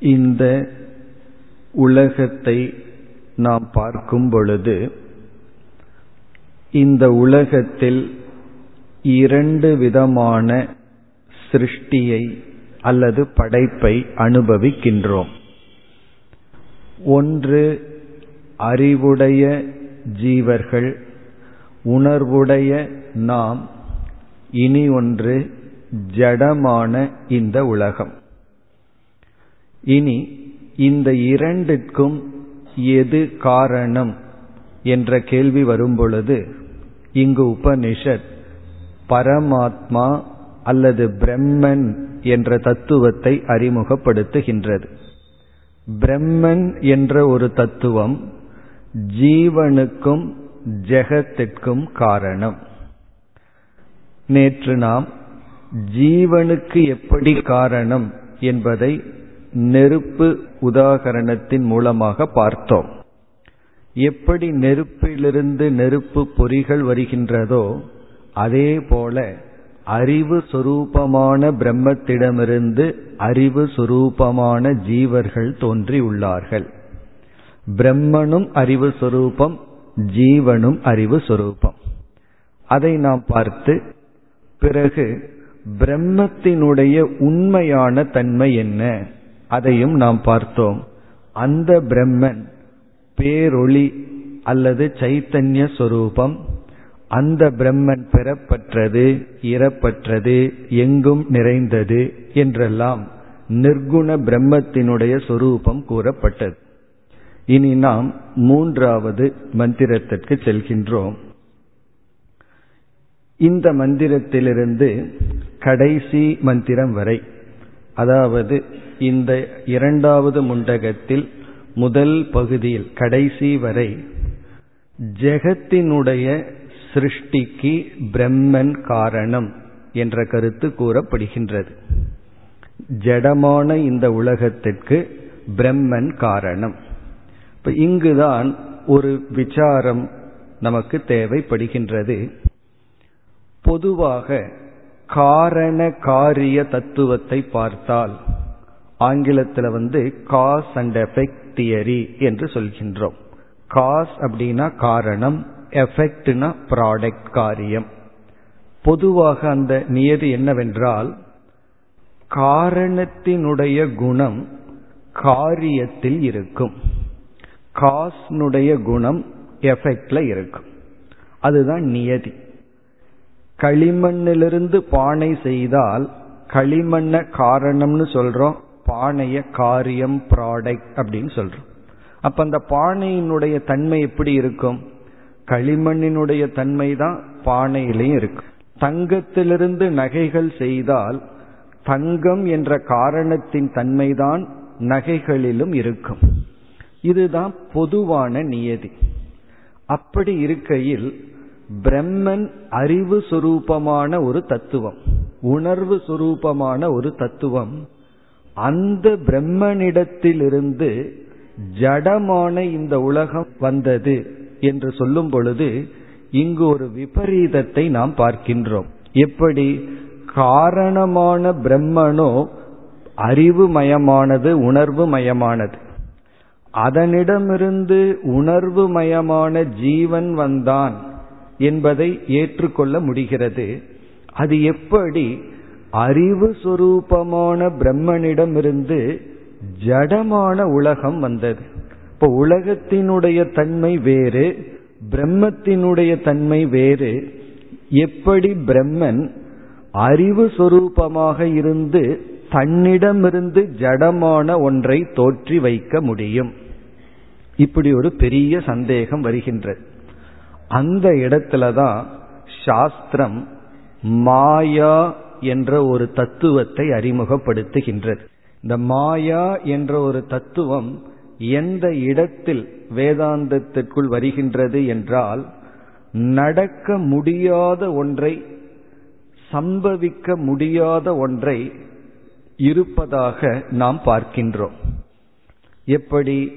இந்த உலகத்தை நாம் பார்க்கும் பொழுது இந்த உலகத்தில் இரண்டு விதமான சிருஷ்டியை அல்லது படைப்பை அனுபவிக்கின்றோம். ஒன்று அறிவுடைய ஜீவர்கள் உணர்வுடைய நாம் இனி ஒன்று ஜடமான இந்த உலகம். இனி இந்த இரண்டிற்கும் எது காரணம் என்ற கேள்வி வரும்பொழுது இங்கு உபனிஷத் பரமாத்மா அல்லது பிரம்மன் என்ற தத்துவத்தை அறிமுகப்படுத்துகின்றது. பிரம்மன் என்ற ஒரு தத்துவம் ஜீவனுக்கும் ஜெகத்திற்கும் காரணம். நேற்று நாம் ஜீவனுக்கு எப்படி காரணம் என்பதை நெருப்பு உதாகரணத்தின் மூலமாக பார்த்தோம். எப்படி நெருப்பிலிருந்து நெருப்பு பொறிகள் வருகின்றதோ அதே போல அறிவு சுரூபமான பிரம்மத்திடமிருந்து அறிவு சுரூபமான ஜீவர்கள் தோன்றியுள்ளார்கள் பிரம்மனும் அறிவு சுரூபம் ஜீவனும் அறிவு சுரூபம். அதை நாம் பார்த்து பிறகு பிரம்மத்தினுடைய உண்மையான தன்மை என்ன? அதையும் நாம் பார்த்தோம். அந்த பிரம்மன் பேரொளி அல்லது சைத்தன்ய சொரூபம் அந்த பிரம்மன் பெறப்பற்றது இறப்பற்றது எங்கும் நிறைந்தது என்றெல்லாம் நிர்குண பிரம்மத்தினுடைய சொரூபம் கூறப்பட்டது. இனி நாம் மூன்றாவது மந்திரத்திற்கு செல்கின்றோம். இந்த மந்திரத்திலிருந்து கடைசி மந்திரம் வரை அதாவது இந்த இரண்டாவது முண்டகத்தில் முதல் பகுதியில் கடைசி வரை ஜெகத்தினுடைய சிருஷ்டிக்கு பிரம்மன் காரணம் என்ற கருத்து கூறப்படுகின்றது. ஜடமான இந்த உலகத்திற்கு பிரம்மன் காரணம். இப்ப இங்குதான் ஒரு விசாரம் நமக்கு தேவைப்படுகின்றது. பொதுவாக காரண காரிய தத்துவத்தை பார்த்தால் ஆங்கிலத்தில் வந்து காஸ் அண்ட் எஃபெக்ட் தியரி என்று சொல்கின்றோம். காஸ் அப்படின்னா காரணம் எஃபெக்ட்னா ப்ராடக்ட் காரியம். பொதுவாக அந்த நியதி என்னவென்றால் காரணத்தினுடைய குணம் காரியத்தில் இருக்கும். காஸ்னுடைய குணம் எஃபெக்ட்ல இருக்கும். அதுதான் நியதி. களிமண்ணிலிருந்து பானை செய்தால் களிமண்ண காரணம்னு சொல்றோம் பானைய காரியம் ப்ராடக்ட் அப்படின்னு சொல்றோம். அப்ப அந்த பானையினுடைய தன்மை எப்படி இருக்கும்? களிமண்ணினுடைய தன்மை தான் பானையிலையும் இருக்கு. தங்கத்திலிருந்து நகைகள் செய்தால் தங்கம் என்ற காரணத்தின் தன்மைதான் நகைகளிலும் இருக்கும். இதுதான் பொதுவான நியதி. அப்படி இருக்கையில் பிரம்மன் அறிவு சுரூபமான ஒரு தத்துவம். உணர்வு சுரூபமான ஒரு தத்துவம். அந்த பிரம்மனிடத்திலிருந்து ஜடமான இந்த உலகம் வந்தது என்று சொல்லும் பொழுது இங்கு ஒரு விபரீதத்தை நாம் பார்க்கின்றோம். எப்படி? காரணமான பிரம்மனோ அறிவு மயமானது உணர்வு மயமானது அதனிடமிருந்து உணர்வு மயமான ஜீவன் வந்தான். என்பதை ஏற்றுக்கொள்ள முடிகிறது. அது எப்படி? அறிவு சுரூபமான பிரம்மனிடமிருந்து ஜடமான உலகம் வந்தது. இப்போ உலகத்தினுடைய தன்மை வேறு பிரம்மத்தினுடைய தன்மை வேறு. எப்படி பிரம்மன் அறிவு சுரூபமாக இருந்து தன்னிடமிருந்து ஜடமான ஒன்றை தோற்றி வைக்க முடியும்? இப்படி ஒரு பெரிய சந்தேகம் வருகின்றது. அந்த இடத்துலதான் சாஸ்திரம் மாயா என்ற ஒரு தத்துவத்தை அறிமுகப்படுத்துகின்றது. இந்த மாயா என்ற ஒரு தத்துவம் எந்த இடத்தில் வேதாந்தத்திற்குள் வருகின்றது என்றால் நடக்க முடியாத ஒன்றை சம்பவிக்க முடியாத ஒன்றை இருப்பதாக நாம் பார்க்கின்றோம். எப்படி?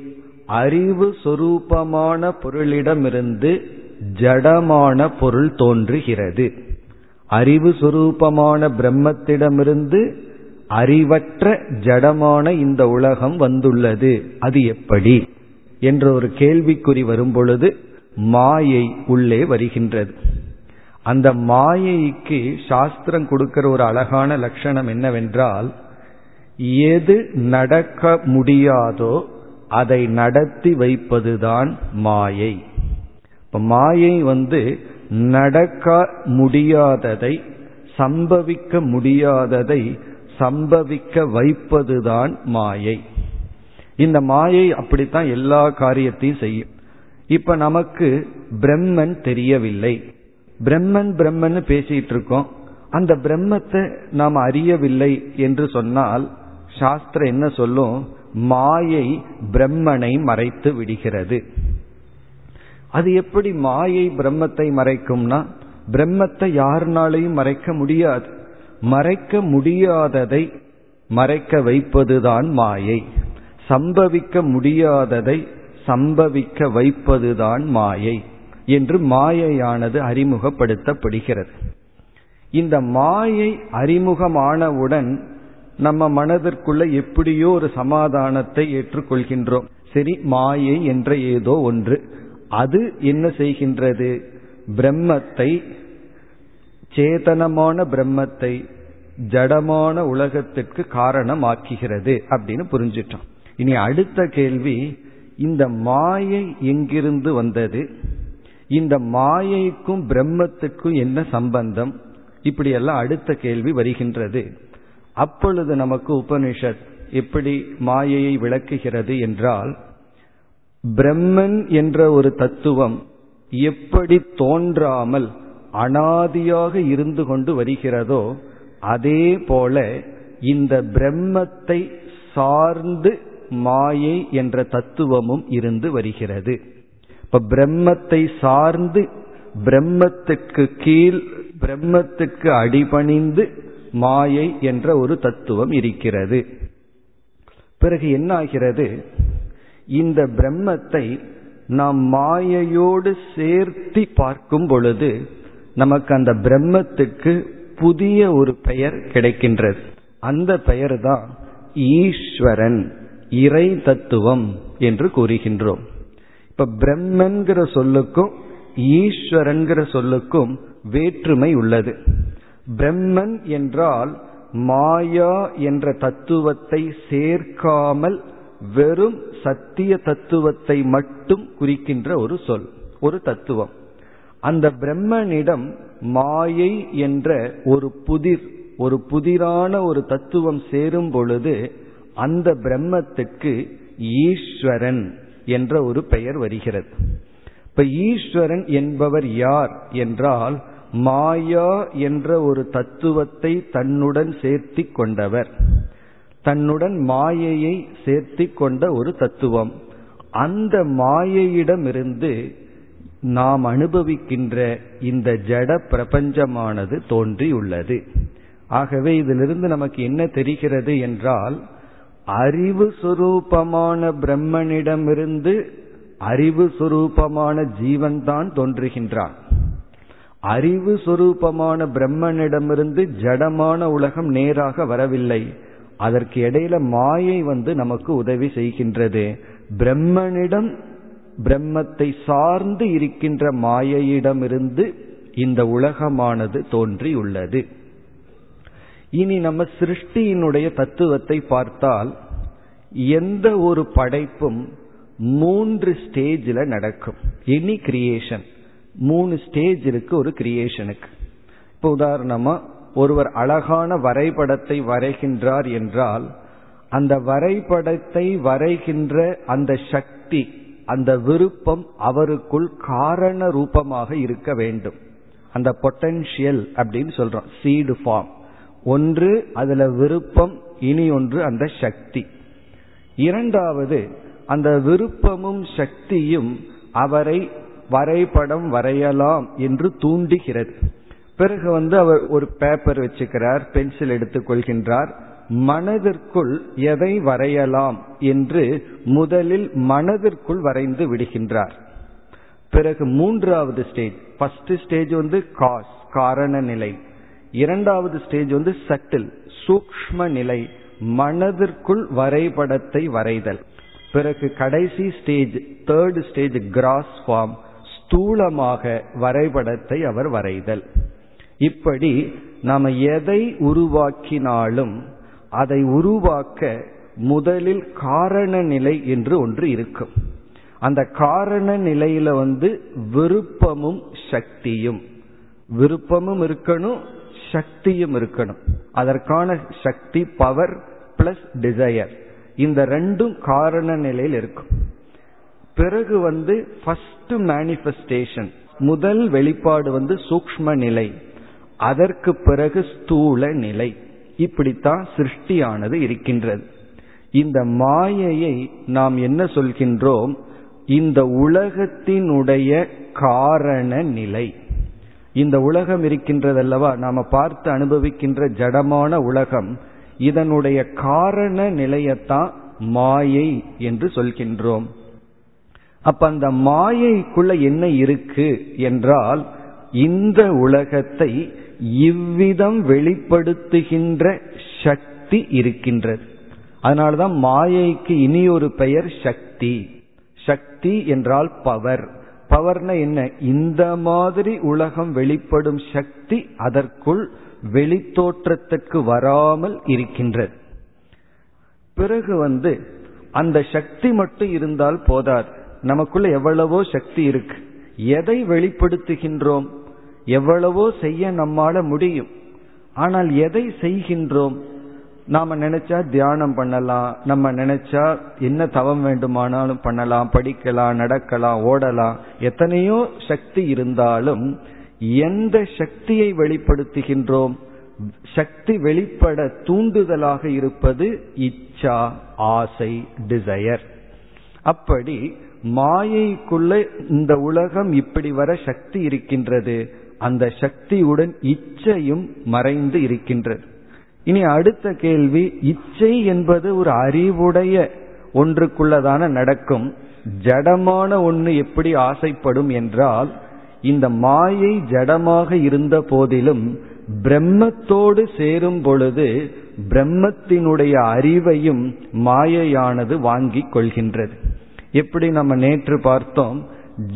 அறிவு சொரூபமான பொருளிடமிருந்து ஜடமான பொருள் தோன்றுகிறது. அறிவு சுரூபமான பிரம்மத்திடமிருந்து அறிவற்ற ஜடமான இந்த உலகம் வந்துள்ளது. அது எப்படி? என்ற ஒரு கேள்விக்குறி வரும்பொழுது மாயை உள்ளே வருகின்றது. அந்த மாயைக்கு சாஸ்திரம் கொடுக்கிற ஒரு அழகான லட்சணம் என்னவென்றால் எது நடக்க முடியாதோ அதை நடத்தி வைப்பதுதான் மாயை. இப்ப மாயை வந்து நடக்க முடியாததை சம்பவிக்க முடியாததை சம்பவிக்க வைப்பதுதான் மாயை. இந்த மாயை அப்படித்தான் எல்லா காரியத்தையும் செய்யும். இப்ப நமக்கு பிரம்மன் தெரியவில்லை. பிரம்மன் பிரம்மன் பேசிட்டு இருக்கோம். அந்த பிரம்மத்தை நாம் அறியவில்லை என்று சொன்னால் சாஸ்திரம் என்ன சொல்லும்? மாயை பிரம்மனை மறைத்து விடுகிறது. அது எப்படி மாயை பிரம்மத்தை மறைக்கும்னா பிரம்மத்தை யாருனாலையும் மறைக்க முடியாது. மறைக்க முடியாததை மறைக்க வைப்பதுதான் மாயை. சம்பவிக்க முடியாததை சம்பவிக்க வைப்பதுதான் மாயை என்று மாயையானது அறிமுகப்படுத்தப்படுகிறது. இந்த மாயை அறிமுகமானவுடன் நம்ம மனதிற்குள்ள எப்படியோ ஒரு சமாதானத்தை ஏற்றுக்கொள்கின்றோம். சரி மாயை என்ற ஏதோ ஒன்று. அது என்ன செய்கின்றது? பிரம்மத்தை சேதனமான பிரம்மத்தை ஜடமான உலகத்திற்கு காரணமாக்குகிறது அப்படின்னு புரிஞ்சிட்டோம். இனி அடுத்த கேள்வி இந்த மாயை எங்கிருந்து வந்தது? இந்த மாயைக்கும் பிரம்மத்துக்கும் என்ன சம்பந்தம்? இப்படியெல்லாம் அடுத்த கேள்வி வருகின்றது. அப்பொழுது நமக்கு உபனிஷத் எப்படி மாயையை விளக்குகிறது என்றால் பிரம்மன் என்ற ஒரு தத்துவம் எப்படி தோன்றாமல் அனாதியாக இருந்து கொண்டு வருகிறதோ அதே போல இந்த பிரம்மத்தை சார்ந்து மாயை என்ற தத்துவமும் இருந்து வருகிறது. இப்ப பிரம்மத்தை சார்ந்து பிரம்மத்துக்கு கீழ் பிரம்மத்துக்கு அடிபணிந்து மாயை என்ற ஒரு தத்துவம் இருக்கிறது. பிறகு என்ன ஆகிறது இந்த பிரம்மத்தை நாம் மாயையோடு சேர்த்தி பார்க்கும் பொழுது நமக்கு அந்த பிரம்மத்துக்கு புதிய ஒரு பெயர் கிடைக்கின்றது. அந்த பெயர் தான் ஈஸ்வரன் இறை தத்துவம் என்று கூறுகின்றோம். இப்ப பிரம்மன்கிற சொல்லுக்கும் ஈஸ்வரன்கிற சொல்லுக்கும் வேற்றுமை உள்ளது. பிரம்மன் என்றால் மாயா என்ற தத்துவத்தை சேர்க்காமல் வெறும் சத்திய தத்துவத்தை மட்டும் குறிக்கின்ற ஒரு சொல் ஒரு தத்துவம். அந்த பிரம்மனிடம் மாயை என்ற ஒரு புதிர் ஒரு புதிரான ஒரு தத்துவம் சேரும் பொழுது அந்த பிரம்மத்துக்கு ஈஸ்வரன் என்ற ஒரு பெயர் வருகிறது. இப்ப ஈஸ்வரன் என்பவர் யார் என்றால் மாயா என்ற ஒரு தத்துவத்தை தன்னுடன் சேர்த்தி கொண்டவர். தன்னுடன் மாயையை சேர்த்தி கொண்ட ஒரு தத்துவம். அந்த மாயையிடமிருந்து நாம் அனுபவிக்கின்ற இந்த ஜட பிரபஞ்சமானது தோன்றியுள்ளது. ஆகவே இதிலிருந்து நமக்கு என்ன தெரிகிறது என்றால் அறிவு சுரூபமான பிரம்மனிடமிருந்து அறிவு சுரூபமான ஜீவன் தான் தோன்றுகின்றான். அறிவு சுரூபமான பிரம்மனிடமிருந்து ஜடமான உலகம் நேராக வரவில்லை. அதற்கு இடையில மாயை வந்து நமக்கு உதவி செய்கின்றது. பிரம்மனிடம் பிரம்மத்தை சார்ந்து இருக்கின்ற மாயையிடமிருந்து இந்த உலகமானது தோன்றியுள்ளது. இனி நம்ம சிருஷ்டியினுடைய தத்துவத்தை பார்த்தால் எந்த ஒரு படைப்பும் மூன்று ஸ்டேஜில் நடக்கும். எனி கிரியேஷன் மூணு ஸ்டேஜ் இருக்கு ஒரு கிரியேஷனுக்கு இப்போ உதாரணமாக ஒருவர் அழகான வரைபடத்தை வரைகின்றார் என்றால் அந்த வரைபடத்தை வரைகின்ற அந்த சக்தி அந்த விருப்பம் அவருக்குள் காரண ரூபமாக இருக்க வேண்டும். அந்த பொட்டன்ஷியல் அப்படின்னு சொல்றோம் சீடு ஃபார்ம் ஒன்று அதுல விருப்பம் இனி ஒன்று அந்த சக்தி. இரண்டாவது அந்த விருப்பமும் சக்தியும் அவரை வரைபடம் வரையலாம் என்று தூண்டுகிறது. பிறகு வந்து அவர் ஒரு பேப்பர் வச்சுக்கிறார் பென்சில் எடுத்துக் கொள்கின்றார் மனதிற்குள் எதை வரையலாம் என்று முதலில் மனதிற்குள் வரைந்து விடுகின்றார். பிறகு மூன்றாவது ஸ்டேஜ் ஃபர்ஸ்ட் ஸ்டேஜ் வந்து காஸ் காரண நிலை. இரண்டாவது ஸ்டேஜ் வந்து சட்டில் சூக்ம நிலை மனதிற்குள் வரைபடத்தை வரைதல். பிறகு கடைசி stage third stage gross form ஸ்தூலமாக வரைபடத்தை அவர் வரைதல். இப்படி நாம எதை உருவாக்கினாலும் அதை உருவாக்க முதலில் காரண நிலை என்று ஒன்று இருக்கும். அந்த காரண நிலையில வந்து விருப்பமும் சக்தியும். விருப்பமும் இருக்கணும் சக்தியும் இருக்கணும். அதற்கான சக்தி பவர் பிளஸ் டிசையர் இந்த ரெண்டும் காரண நிலையில் இருக்கும். பிறகு வந்து ஃபர்ஸ்ட் மேனிஃபெஸ்டேஷன் முதல் வெளிப்பாடு வந்து சூக்ம நிலை. அதற்கு பிறகு ஸ்தூல நிலை. இப்படித்தான் சிருஷ்டியானது இருக்கின்றது. இந்த மாயையை நாம் என்ன சொல்கின்றோம்? இந்த உலகத்தினுடைய காரண நிலை. இந்த உலகம் இருக்கின்றதல்லவா? நாம பார்த்து அனுபவிக்கின்ற ஜடமான உலகம். இதனுடைய காரண நிலையத்தான் மாயை என்று சொல்கின்றோம். அப்ப அந்த மாயைக்குள்ள என்ன இருக்கு? என்றால் இந்த உலகத்தை இவ்விதம் வெளிப்படுத்துகின்ற சக்தி இருக்கின்றது. அதனாலதான் மாயைக்கு இனி ஒரு பெயர் சக்தி. சக்தி என்றால் பவர். பவர்னா என்ன? இந்த மாதிரி உலகம் வெளிப்படும் சக்தி அதற்குள் வெளித்தோற்றத்துக்கு வராமல் இருக்கின்றது. பிறகு வந்து அந்த சக்தி மட்டும் இருந்தால் போதாது. நமக்குள்ள எவ்வளவோ சக்தி இருக்கு. எதை வெளிப்படுத்துகின்றோம்? எவ்வளவோ செய்ய நம்மால முடியும். ஆனால் எதை செய்கின்றோம்? நாம நினைச்சா தியானம் பண்ணலாம் நம்ம நினைச்சா என்ன தவம் வேண்டுமானாலும் பண்ணலாம் படிக்கலாம் நடக்கலாம் ஓடலாம். எத்தனையோ சக்தி இருந்தாலும் எந்த சக்தியை வெளிப்படுத்துகின்றோம்? சக்தி வெளிப்பட தூண்டுதலாக இருப்பது இச்சா ஆசை டிசையர் அப்படி மாயைக்குள்ள இந்த உலகம் இப்படி வர சக்தி இருக்கின்றது. அந்த சக்தியுடன் இச்சையும் மறைந்து இருக்கின்றது. இனி அடுத்த கேள்வி இச்சை என்பது ஒரு அறிவுடைய ஒன்றுக்குள்ளதான நடக்கும். ஜடமான ஒன்று எப்படி ஆசைப்படும் என்றால் இந்த மாயை ஜடமாக இருந்த போதிலும் பிரம்மத்தோடு சேரும் பொழுது பிரம்மத்தினுடைய அறிவையும் மாயையானது வாங்கிக் கொள்கின்றது. எப்படி நம்ம நேற்று பார்த்தோம்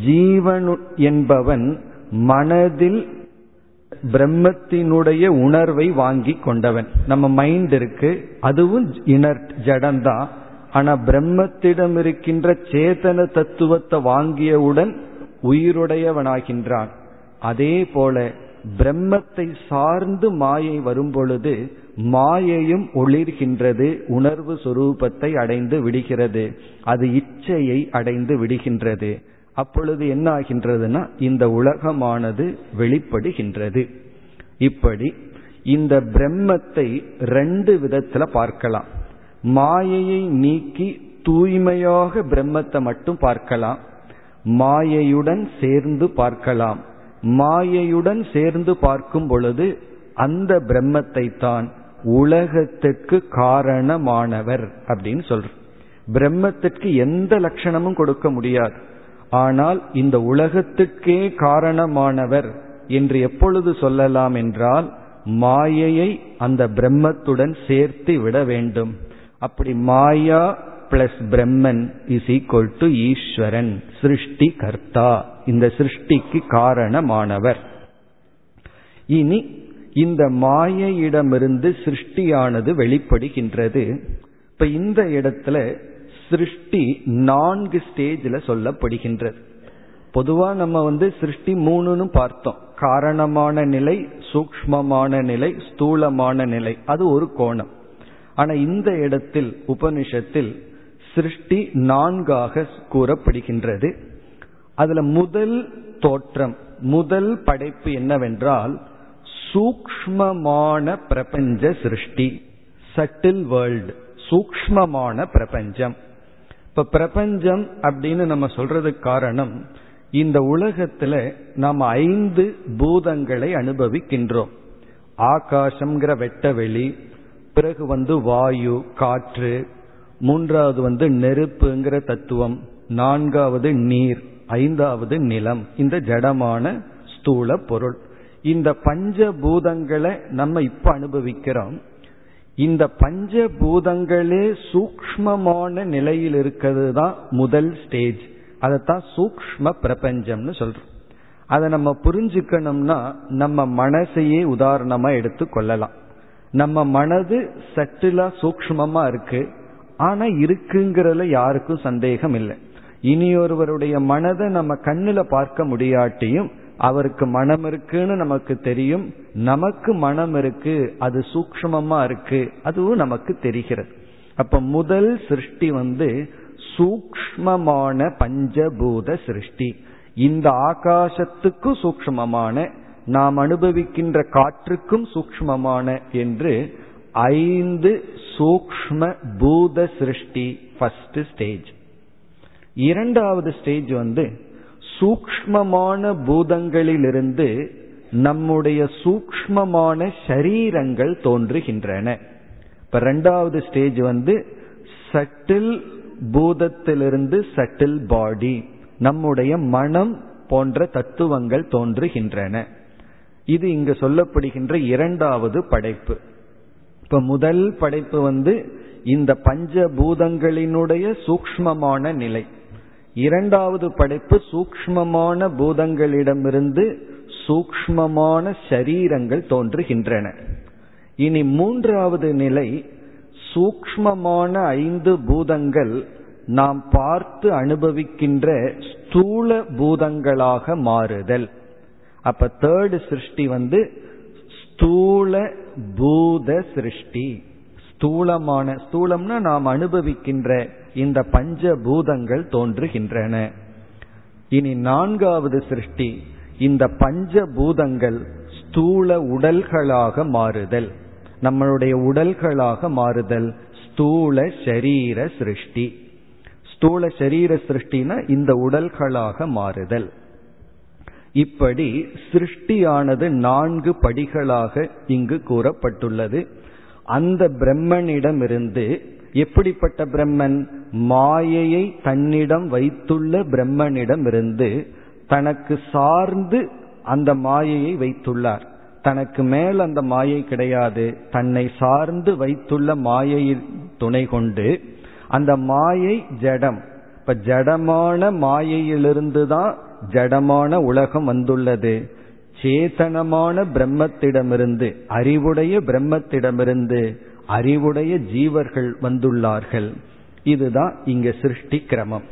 ஜீவன் என்பவன் மனதில் பிரம்மத்தினுடைய உணர்வை வாங்கி கொண்டவன். நம்ம மைண்ட் இருக்கு. அதுவும் இனர்ட் ஜடம்தான் ஆனா பிரம்மத்திடம் இருக்கின்ற சேதன தத்துவத்தை வாங்கியவுடன் உயிருடையவனாகின்றான். அதே போல பிரம்மத்தை சார்ந்து மாயை வரும்பொழுது மாயையும் ஒளிர்கின்றது உணர்வு சுரூபத்தை அடைந்து விடுகிறது. அது இச்சையை அடைந்து விடுகின்றது. அப்பொழுது என்ன ஆகின்றதுன்னா இந்த உலகமானது வெளிப்படுகின்றது. இப்படி இந்த பிரம்மத்தை ரெண்டு விதத்துல பார்க்கலாம். மாயையை நீக்கி தூய்மையாக பிரம்மத்தை மட்டும் பார்க்கலாம். மாயையுடன் சேர்ந்து பார்க்கலாம். மாயையுடன் சேர்ந்து பார்க்கும் பொழுது அந்த பிரம்மத்தை தான் உலகத்துக்கு காரணமானவர் அப்படின்னு சொல்ற. பிரம்மத்திற்கு எந்த லட்சணமும் கொடுக்க முடியாது. ஆனால் இந்த உலகத்துக்கே காரணமானவர் என்று எப்பொழுது சொல்லலாம் என்றால் மாயையை அந்த பிரம்மத்துடன் சேர்த்து விட வேண்டும். அப்படி maya plus Brahman is equal to Eswaran சிருஷ்டி கர்த்தா. இந்த சிருஷ்டிக்கு காரணமானவர். இனி இந்த மாயையிடமிருந்து சிருஷ்டியானது வெளிப்படுகின்றது. இப்ப இந்த இடத்துல சிருஷ்டி நான்கு ஸ்டேஜில் சொல்லப்படுகின்றது. பொதுவா நம்ம வந்து சிருஷ்டி மூணுன்னு பார்த்தோம். காரணமான நிலை சூக்மமான நிலை ஸ்தூலமான நிலை. அது ஒரு கோணம். ஆனா இந்த இடத்தில் உபனிஷத்தில் சிருஷ்டி நான்காக கூறப்படுகின்றது. அதுல முதல் தோற்றம் முதல் படைப்பு என்னவென்றால் சூக்மமான பிரபஞ்ச சிருஷ்டி. சட்டில் வேர்ல்டு சூக்மமான பிரபஞ்சம். இப்ப பிரபஞ்சம் அப்படின்னு நம்ம சொல்றதுக்கு காரணம் இந்த உலகத்துல நாம் ஐந்து பூதங்களை அனுபவிக்கின்றோம். ஆகாசம்ங்கிற வெட்ட வெளி பிறகு வந்து வாயு காற்று மூன்றாவது வந்து நெருப்புங்கிற தத்துவம் நான்காவது நீர் ஐந்தாவது நிலம் இந்த ஜடமான ஸ்தூல பொருள். இந்த பஞ்ச பூதங்களை நம்ம இப்ப அனுபவிக்கிறோம். இந்த பஞ்ச பூதங்களே சூக்மமான நிலையில் இருக்கிறது தான் முதல் ஸ்டேஜ் அதைத்தான் சூக்ம பிரபஞ்சம்னு சொல்றோம். அதை நம்ம புரிஞ்சுக்கணும்னா நம்ம மனசையே உதாரணமா எடுத்து கொள்ளலாம். நம்ம மனது சட்டிலா சூக்மமா இருக்கு. ஆனா இருக்குங்கிறதுல யாருக்கும் சந்தேகம் இல்லை. இனியொருவருடைய மனதை நம்ம கண்ணுல பார்க்க முடியாட்டியும் அவருக்கு மனம் இருக்குன்னு நமக்கு தெரியும். நமக்கு மனம் இருக்கு அது சூக்மமா இருக்கு அதுவும் நமக்கு தெரிகிறது. அப்ப முதல் சிருஷ்டி வந்து சூக்மமான பஞ்சபூத சிருஷ்டி. இந்த ஆகாசத்துக்கும் சூக்மமான நாம் அனுபவிக்கின்ற காற்றுக்கும் சூக்மமான என்று ஐந்து சூக்ம பூத சிருஷ்டி ஃபர்ஸ்ட் ஸ்டேஜ் இரண்டாவது ஸ்டேஜ் வந்து சூக்மமான பூதங்களிலிருந்து நம்முடைய சூக்மமான ஷரீரங்கள் தோன்றுகின்றன. இப்ப ரெண்டாவது ஸ்டேஜ் வந்து சட்டில் பூதத்திலிருந்து சட்டில் பாடி நம்முடைய மனம் போன்ற தத்துவங்கள் தோன்றுகின்றன. இது இங்கு சொல்லப்படுகின்ற இரண்டாவது படைப்பு. இப்ப முதல் படைப்பு வந்து இந்த பஞ்ச பூதங்களினுடைய சூக்மமான நிலை. இரண்டாவது படைப்பு சூக்மமான பூதங்களிடமிருந்து சூக்மமான சரீரங்கள் தோன்றுகின்றன. இனி மூன்றாவது நிலை சூக்மமான ஐந்து பூதங்கள் நாம் பார்த்து அனுபவிக்கின்ற ஸ்தூல பூதங்களாக மாறுதல். அப்ப தேர்டு சிருஷ்டி வந்து ஸ்தூல பூத சிருஷ்டி. ஸ்தூலமான ஸ்தூலம்னா நாம் அனுபவிக்கின்ற இந்த பஞ்ச பூதங்கள் தோன்றுகின்றன. இனி நான்காவது சிருஷ்டி இந்த பஞ்ச பூதங்கள் ஸ்தூல உடல்களாக மாறுதல். நம்மளுடைய உடல்களாக மாறுதல் ஸ்தூல சரீர சிருஷ்டி. ஸ்தூல சரீர சிருஷ்டினா இந்த உடல்களாக மாறுதல். இப்படி சிருஷ்டியானது நான்கு படிகளாக இங்கு கூறப்பட்டுள்ளது. அந்த பிரம்மனிடமிருந்து எப்படிப்பட்ட பிரம்மன்? மாயையை தன்னிடம் வைத்துள்ள பிரம்மனிடமிருந்து தனக்கு சார்ந்து அந்த மாயையை வைத்துள்ளார். தனக்கு மேல் அந்த மாயை கிடையாது. தன்னை சார்ந்து வைத்துள்ள மாயையின் துணை கொண்டு அந்த மாயை ஜடம். இப்ப ஜடமான மாயையிலிருந்து தான் ஜடமான உலகம் வந்துள்ளது. சேதனமான பிரம்மத்திடமிருந்து அறிவுடைய பிரம்மத்திடமிருந்து அறிவுடைய ஜீவர்கள் வந்துள்ளார்கள். இதுதான் இங்க சிருஷ்டி கிரமம்.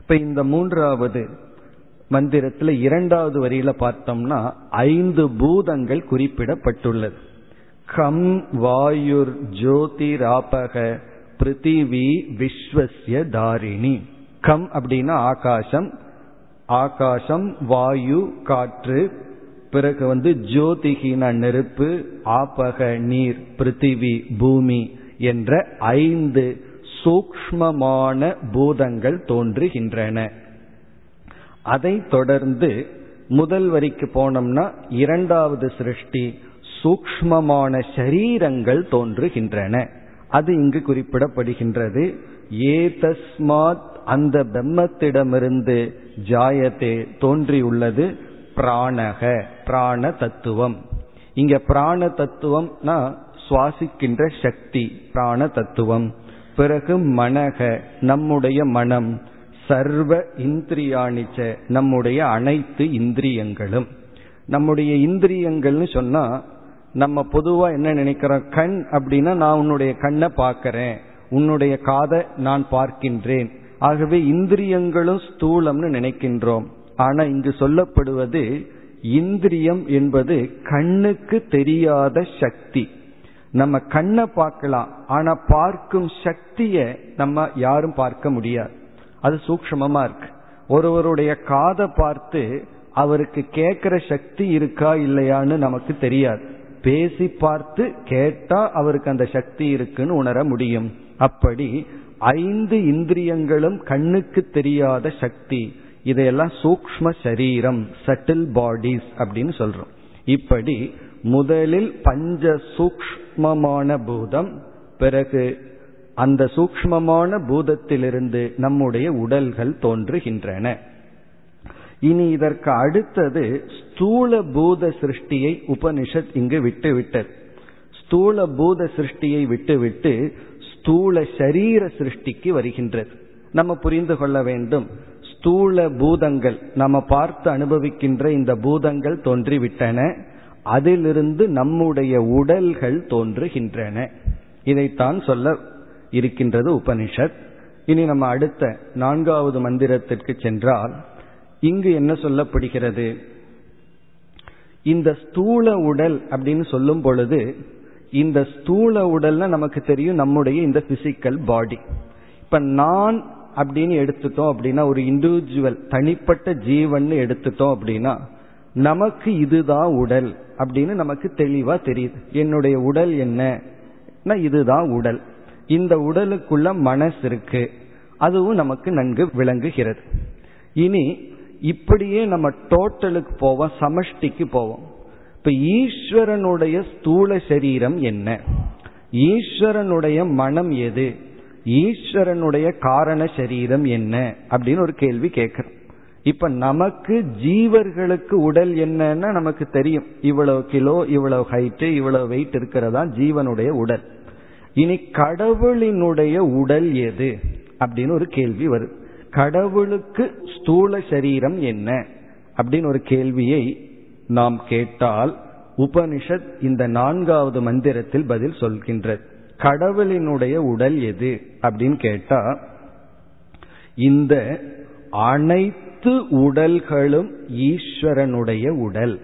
இப்ப இந்த மூன்றாவது மந்திரத்துல இரண்டாவது வரியில பார்த்தோம்னா ஐந்து பூதங்கள் குறிப்பிடப்பட்டுள்ளது. கம் வாயுர் ஜோதிராபக பிருத்திவி விஸ்வசிய தாரிணி. கம் அப்படின்னா ஆகாசம் ஆகாசம் வாயு காற்று பிறகு வந்து ஜோதிகின நெருப்பு ஆபக நீர் பிருத்திவி பூமி என்ற ஐந்து சூக்மமான பூதங்கள் தோன்றுகின்றன. அதை தொடர்ந்து முதல் வரிக்கு போனோம்னா இரண்டாவது சிருஷ்டி சூக்மமான சரீரங்கள் தோன்றுகின்றன. அது இங்கு குறிப்பிடப்படுகின்றது. ஏதஸ்மாத் அந்த பிரம்மத்திடமிருந்து ஜாயத்தே தோன்றியுள்ளது பிராணக பிராண தத்துவம். இங்க பிராண தத்துவம்னா சுவாசிக்கின்ற சக்தி பிராண தத்துவம். பிறகு மனக நம்முடைய மனம் சர்வ இந்திரியாணிச்ச நம்முடைய அனைத்து இந்திரியங்களும். நம்முடைய இந்திரியங்கள்னு சொன்னா நம்ம பொதுவா என்ன நினைக்கிறோம்? கண் அப்படின்னா நான் உன்னுடைய கண்ணை பார்க்கிறேன். உன்னுடைய காதை நான் பார்க்கின்றேன். ஆகவே இந்திரியங்களும் ஸ்தூலம்னு நினைக்கின்றோம். ஆனா இங்கு சொல்லப்படுவது இந்திரியம் என்பது கண்ணுக்கு தெரியாத சக்தி. நம்ம கண்ணை பார்க்கலாம் ஆனா பார்க்கும் சக்திய நம்ம யாரும் பார்க்க முடியாது. அது சூக்மமா இருக்கு. ஒருவருடைய காதை பார்த்து அவருக்கு கேட்கிற சக்தி இருக்கா இல்லையான்னு நமக்கு தெரியாது. பேசி பார்த்து கேட்டா அவருக்கு அந்த சக்தி இருக்குன்னு உணர முடியும். அப்படி ஐந்து இந்திரியங்களும் கண்ணுக்கு தெரியாத சக்தி. இதையெல்லாம் சூக்ம சரீரம் சட்டில் பாடிஸ் அப்படின்னு சொல்றோம். இப்படி முதலில் பஞ்ச சூக்மமான பூதம் பிறகு அந்த சூக்மமான பூதத்திலிருந்து நம்முடைய உடல்கள் தோன்றுகின்றன. இனி இதற்கு அடுத்தது ஸ்தூல பூத சிருஷ்டியை உபனிஷத் இங்கு விட்டுவிட்டது. ஸ்தூல பூத சிருஷ்டியை விட்டுவிட்டு ஸ்தூல சரீர சிருஷ்டிக்கு வருகின்றது. நம்ம புரிந்து கொள்ள வேண்டும். ஸ்தூல பூதங்கள் நம்ம பார்த்து அனுபவிக்கின்ற இந்த பூதங்கள் தோன்றிவிட்டன. அதிலிருந்து நம்முடைய உடல்கள் தோன்றுகின்றன. இதைத்தான் சொல்ல இருக்கின்றது உபனிஷத். இனி நம்ம அடுத்த நான்காவது மந்திரத்திற்கு சென்றால் இங்கு என்ன சொல்லப்படுகிறது? இந்த ஸ்தூல உடல் அப்படின்னு சொல்லும் பொழுது இந்த ஸ்தூல உடல்னா நமக்கு தெரியும் நம்முடைய இந்த பிசிக்கல் பாடி இப்ப நான் அப்படின்னு எடுத்துட்டோம் அப்படின்னா ஒரு இண்டிவிஜுவல் தனிப்பட்ட ஜீவன் எடுத்துட்டோம் அப்படின்னா நமக்கு இதுதான் உடல் அப்படின்னு நமக்கு தெளிவா தெரியுது. என்னுடைய உடல் என்ன? இதுதான் உடல். இந்த உடலுக்குள்ள மனசு இருக்கு. அதுவும் நமக்கு நன்கு விளங்குகிறது. இனி இப்படியே நம்ம டோட்டலுக்கு போவோம் சமஷ்டிக்கு போவோம். இப்ப ஈஸ்வரனுடைய ஸ்தூல சரீரம் என்ன? ஈஸ்வரனுடைய மனம் எது? ஈஸ்வரனுடைய காரண சரீரம் என்ன? அப்படின்னு ஒரு கேள்வி கேட்கிறோம். இப்ப நமக்கு ஜீவர்களுக்கு உடல் என்னன்னா நமக்கு தெரியும். இவ்வளவு கிலோ இவ்வளவு ஹைட்டு இவ்வளவு வெயிட் இருக்கிறதா ஜீவனுடைய உடல். இனி கடவுளினுடைய உடல் எது? அப்படின்னு ஒரு கேள்வி வரும். கடவுளுக்கு ஸ்தூல சரீரம் என்ன? அப்படின்னு ஒரு கேள்வியை நாம் கேட்டால் உபனிஷத் இந்த நான்காவது மந்திரத்தில் பதில் சொல்கின்றது. கடவுளினுடைய உடல் எது? அப்படின்னு கேட்டா இந்த அனைத்து உடல்களும் ஈஸ்வரனுடைய உடல்.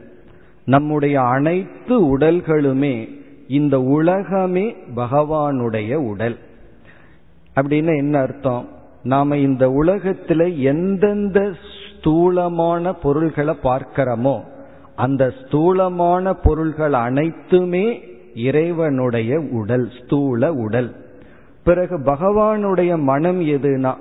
நம்முடைய அனைத்து உடல்களுமே இந்த உலகமே பகவானுடைய உடல். அப்படின்னு என்ன அர்த்தம்? நாம இந்த உலகத்துல எந்தெந்த ஸ்தூலமான பொருள்களை பார்க்கிறோமோ அந்த ஸ்தூலமான பொருள்கள் அனைத்துமே இறைவனுடைய உடல் ஸ்தூல உடல். பிறகு பகவானுடைய மனம் எதுனா?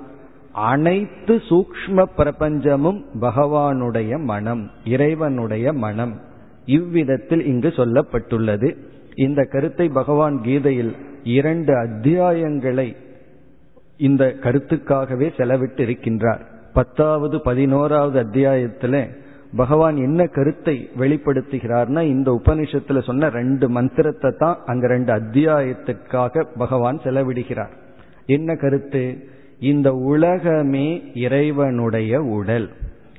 அனைத்து சூக்ம பிரபஞ்சமும் பகவானுடைய மனம் இறைவனுடைய மனம் இவ்விதத்தில் இங்கு சொல்லப்பட்டுள்ளது. இந்த கருத்தை பகவான் கீதையில் இரண்டு அத்தியாயங்களை இந்த கருத்துக்காகவே செலவிட்டு இருக்கின்றார். பத்தாவது பதினோராவது அத்தியாயத்துல பகவான் என்ன கருத்தை வெளிப்படுத்துகிறார்னா இந்த உபனிஷத்துல சொன்ன ரெண்டு மந்திரத்தை தான் அங்க ரெண்டு அத்தியாயத்துக்காக பகவான் செலவிடுகிறார். என்ன கருத்து? இந்த உலகமே இறைவனுடைய உடல்.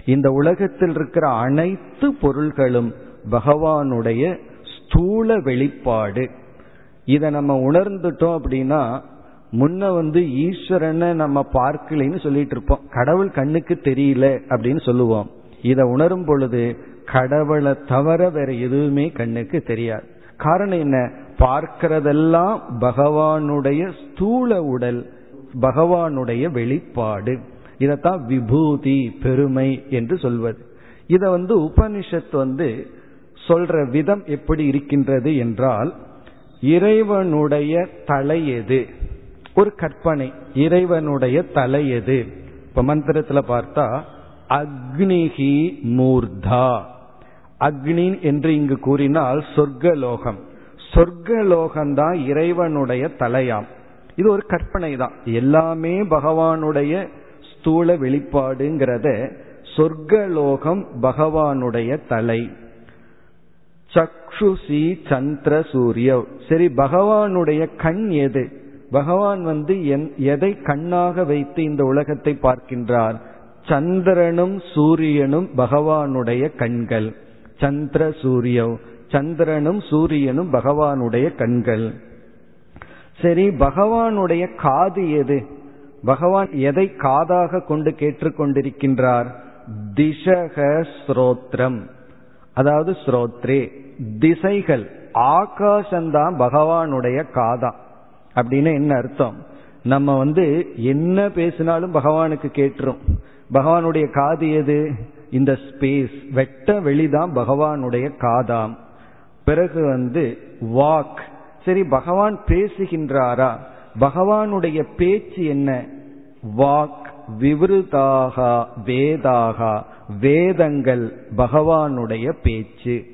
இந்த உலகத்தில் இருக்கிற அனைத்து பொருள்களும் பகவானுடைய ஸ்தூல வெளிப்பாடு. இதை நம்ம உணர்ந்துட்டோம் அப்படின்னா முன்ன வந்து ஈஸ்வரனை நம்ம பார்க்கலைன்னு சொல்லிட்டு இருப்போம். கடவுள் கண்ணுக்கு தெரியல அப்படின்னு சொல்லுவோம். இதை உணரும் பொழுது கடவுளை தவிர வேற எதுவுமே கண்ணுக்கு தெரியாது. காரணம் என்ன? பார்க்கிறதெல்லாம் பகவானுடைய ஸ்தூல உடல். பகவானுடைய வெளிப்பாடு. இதத்தான் விபூதி பெருமை என்று சொல்வது. இதை வந்து உபனிஷத் வந்து சொல்ற விதம் எப்படி இருக்கின்றது என்றால் இறைவனுடைய தலை எது? ஒரு கற்பனை. இறைவனுடைய தலை எது? இப்ப மந்திரத்துல பார்த்தா அக்னிஹி மூர்தா. அக்னி என்று இங்கு கூறினால் சொர்க்கலோகம். சொர்க்கலோகம்தான் இறைவனுடைய தலையாம். இது ஒரு கற்பனை தான் எல்லாமே பகவானுடைய ஸ்தூல வெளிப்பாடுங்கிறத சொர்க்கலோகம் பகவானுடைய தலை. சக்ஷுசி சந்திர சூரிய சரி பகவானுடைய கண் எது? பகவான் வந்து எதை கண்ணாக வைத்து இந்த உலகத்தை பார்க்கின்றார்? சந்திரனும் சூரியனும் பகவானுடைய கண்கள். சந்திர சூரிய சந்திரனும் சூரியனும் பகவானுடைய கண்கள். சரி பகவானுடைய காது எது? பகவான் எதை காதாக கொண்டு கேட்டுக்கொண்டிருக்கின்றார்? திசக ஸ்ரோத்ரம். அதாவது ஸ்ரோத்ரே திசைகள் ஆகாசந்தான் பகவானுடைய காதா. அப்படின்னு என்ன அர்த்தம்? நம்ம வந்து என்ன பேசினாலும் பகவானுக்கு கேட்டுரும். பகவானுடைய காது எது? இந்த ஸ்பேஸ் வெட்ட வெளிதான் பகவானுடைய காதாம். பிறகு வந்து வாக் சரி பகவான் பேசுகின்றாரா? பகவானுடைய பேச்சு என்ன? வாக் விவருதாக வேதாகா. வேதங்கள் பகவானுடைய பேச்சு.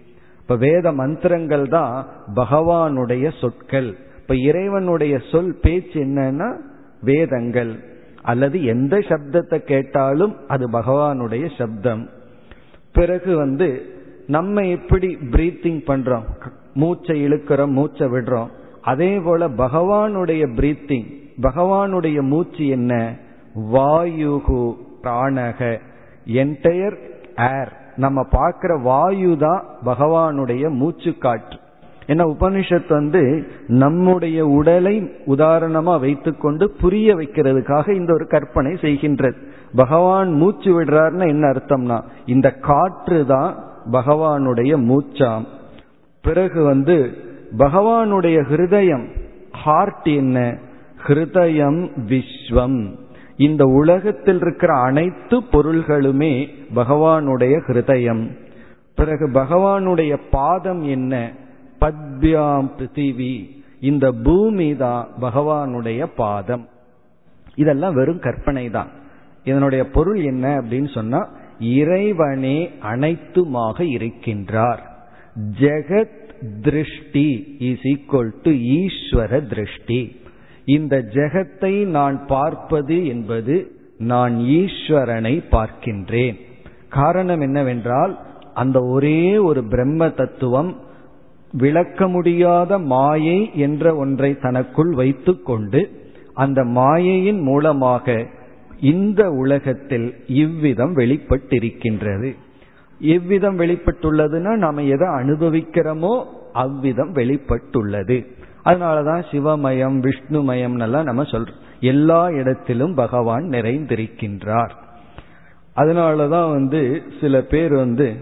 இப்ப வேத மந்திரங்கள் தான் பகவானுடைய சொற்கள். இப்ப இறைவனுடைய சொல் பேச்சு என்னன்னா வேதங்கள். அல்லது எந்த சப்தத்தை கேட்டாலும் அது பகவானுடைய சப்தம். பிறகு வந்து நம்ம எப்படி பிரீத்திங் பண்றோம்? மூச்சை இழுக்கிறோம் மூச்சை விடுறோம். அதே போல பகவானுடைய பிரீத்திங் பகவானுடைய மூச்சு என்ன? வாயுகு பிராணக. என்டையர் ஏர் நம்ம பார்க்கிற வாயு தான் பகவானுடைய மூச்சு காற்று. ஏன்னா உபனிஷத் வந்து நம்முடைய உடலை உதாரணமா வைத்துக்கொண்டு புரிய வைக்கிறதுக்காக இந்த ஒரு கற்பனை செய்கின்றது. பகவான் மூச்சு விடுறாருன்னா என்ன அர்த்தம்னா இந்த காற்று தான் பகவானுடைய மூச்சாம். பிறகு வந்து பகவானுடைய ஹிருதயம் ஹார்ட் என்ன? ஹிருதயம் விஸ்வம். இந்த உலகத்தில் இருக்கிற அனைத்து பொருள்களுமே பகவானுடைய ஹிருதயம். பிறகு பகவானுடைய பாதம் என்ன? பத்யாம் பிருத்திவி. இந்த பூமி தான் பகவானுடைய பாதம். இதெல்லாம் வெறும் கற்பனை தான். இதனுடைய பொருள் என்ன அப்படின்னு சொன்னா இறைவனே அனைத்துமாக இருக்கின்றார். ஜெகத் திருஷ்டி இஸ் ஈக்குவல் டு ஈஸ்வர திருஷ்டி. இந்த ஜெகத்தை நான் பார்ப்பது என்பது நான் ஈஸ்வரனை பார்க்கின்றேன். காரணம் என்னவென்றால் அந்த ஒரே ஒரு பிரம்ம தத்துவம் விளக்க முடியாத மாயை என்ற ஒன்றை தனக்குள் வைத்துக்கொண்டு அந்த மாயையின் மூலமாக இந்த உலகத்தில் இவ்விதம் வெளிப்பட்டிருக்கின்றது. எவ்விதம் வெளிப்பட்டுள்ளதுன்னா நாம எதை அனுபவிக்கிறோமோ அவ்விதம் வெளிப்பட்டுள்ளது. அதனாலதான் சிவமயம் விஷ்ணுமயம் எல்லாம் நம்ம சொல்றோம். எல்லா இடத்திலும் பகவான் நிறைந்திருக்கின்றார். அதனாலதான் வந்து சில பேர் வந்து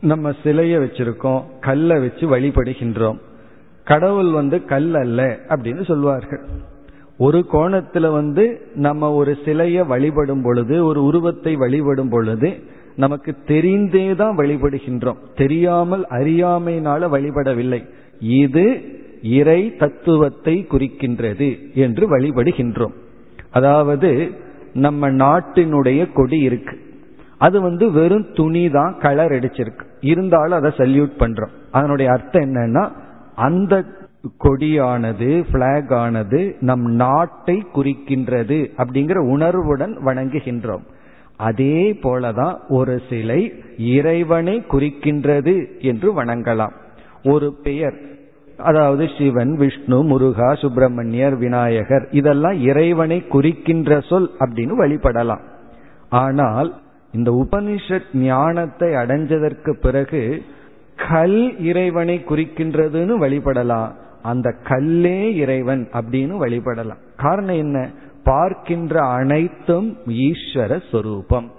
நம்ம சிலைய வச்சிருக்கோம் கல்லை வச்சு வழிபடுகின்றோம். கடவுள் வந்து கல் அல்ல அப்படின்னு சொல்வார்கள். ஒரு கோணத்துல வந்து நம்ம ஒரு சிலையை வழிபடும் பொழுது ஒரு உருவத்தை வழிபடும் பொழுது நமக்கு தெரிந்தே தான் வழிபடுகின்றோம். தெரியாமல் அறியாமையினால வழிபடவில்லை. இது இறை தத்துவத்தை குறிக்கின்றது என்று வழிபடுகின்றோம். அதாவது நம்ம நாட்டினுடைய கொடி இருக்கு. அது வந்து வெறும் துணி தான் கலர் அடிச்சிருக்கு. இருந்தாலும் அதை சல்யூட் பண்றோம். அதனுடைய அர்த்தம் என்னன்னா அந்த கொடியானது பிளாக் ஆனது நம் நாட்டை குறிக்கின்றது அப்படிங்கிற உணர்வுடன் வணங்குகின்றோம். அதே போலதான் ஒரு சிலை இறைவனை குறிக்கின்றது என்று வணங்கலாம். ஒரு பெயர் அதாவது சிவன் விஷ்ணு முருகா சுப்பிரமணியர் விநாயகர் இதெல்லாம் இறைவனை குறிக்கின்ற சொல் அப்படின்னு வழிபடலாம். ஆனால் இந்த உபனிஷத் ஞானத்தை அடைஞ்சதற்கு பிறகு கல் இறைவனை குறிக்கின்றதுன்னு வழிபடலாம். அந்த கல்லே இறைவன் அப்படின்னு வழிபடலாம். காரணம் என்ன? பார்க்கின்ற அனைத்தும் ஈஸ்வர சொரூபம்.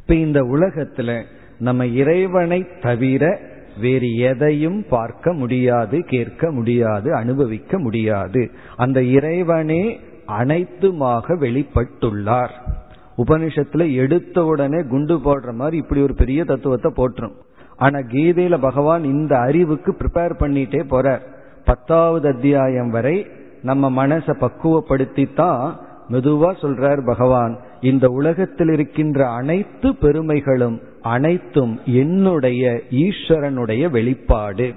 இப்ப இந்த உலகத்துல நம்ம இறைவனை தவிர வேறு எதையும் பார்க்க முடியாது கேட்க முடியாது அனுபவிக்க முடியாது. அந்த இறைவனே அனைத்துமாக வெளிப்பட்டுள்ளார். உபனிஷத்துல எடுத்த உடனே குண்டு போடுற மாதிரி இப்படி ஒரு பெரிய தத்துவத்தை போட்டுரும் ஆனா கீதையில பகவான் இந்த அறிவுக்கு ப்ரிப்பேர் பண்ணிட்டே போறார். பத்தாவது அத்தியாயம் வரை நம்ம மனசை பக்குவப்படுத்தி தான் மெதுவா சொல்றார் பகவான். இந்த உலகத்தில் இருக்கின்ற அனைத்து பெருமைகளும் அனைத்தும் என்னுடைய ஈஸ்வரனுடைய வெளிப்பாடு.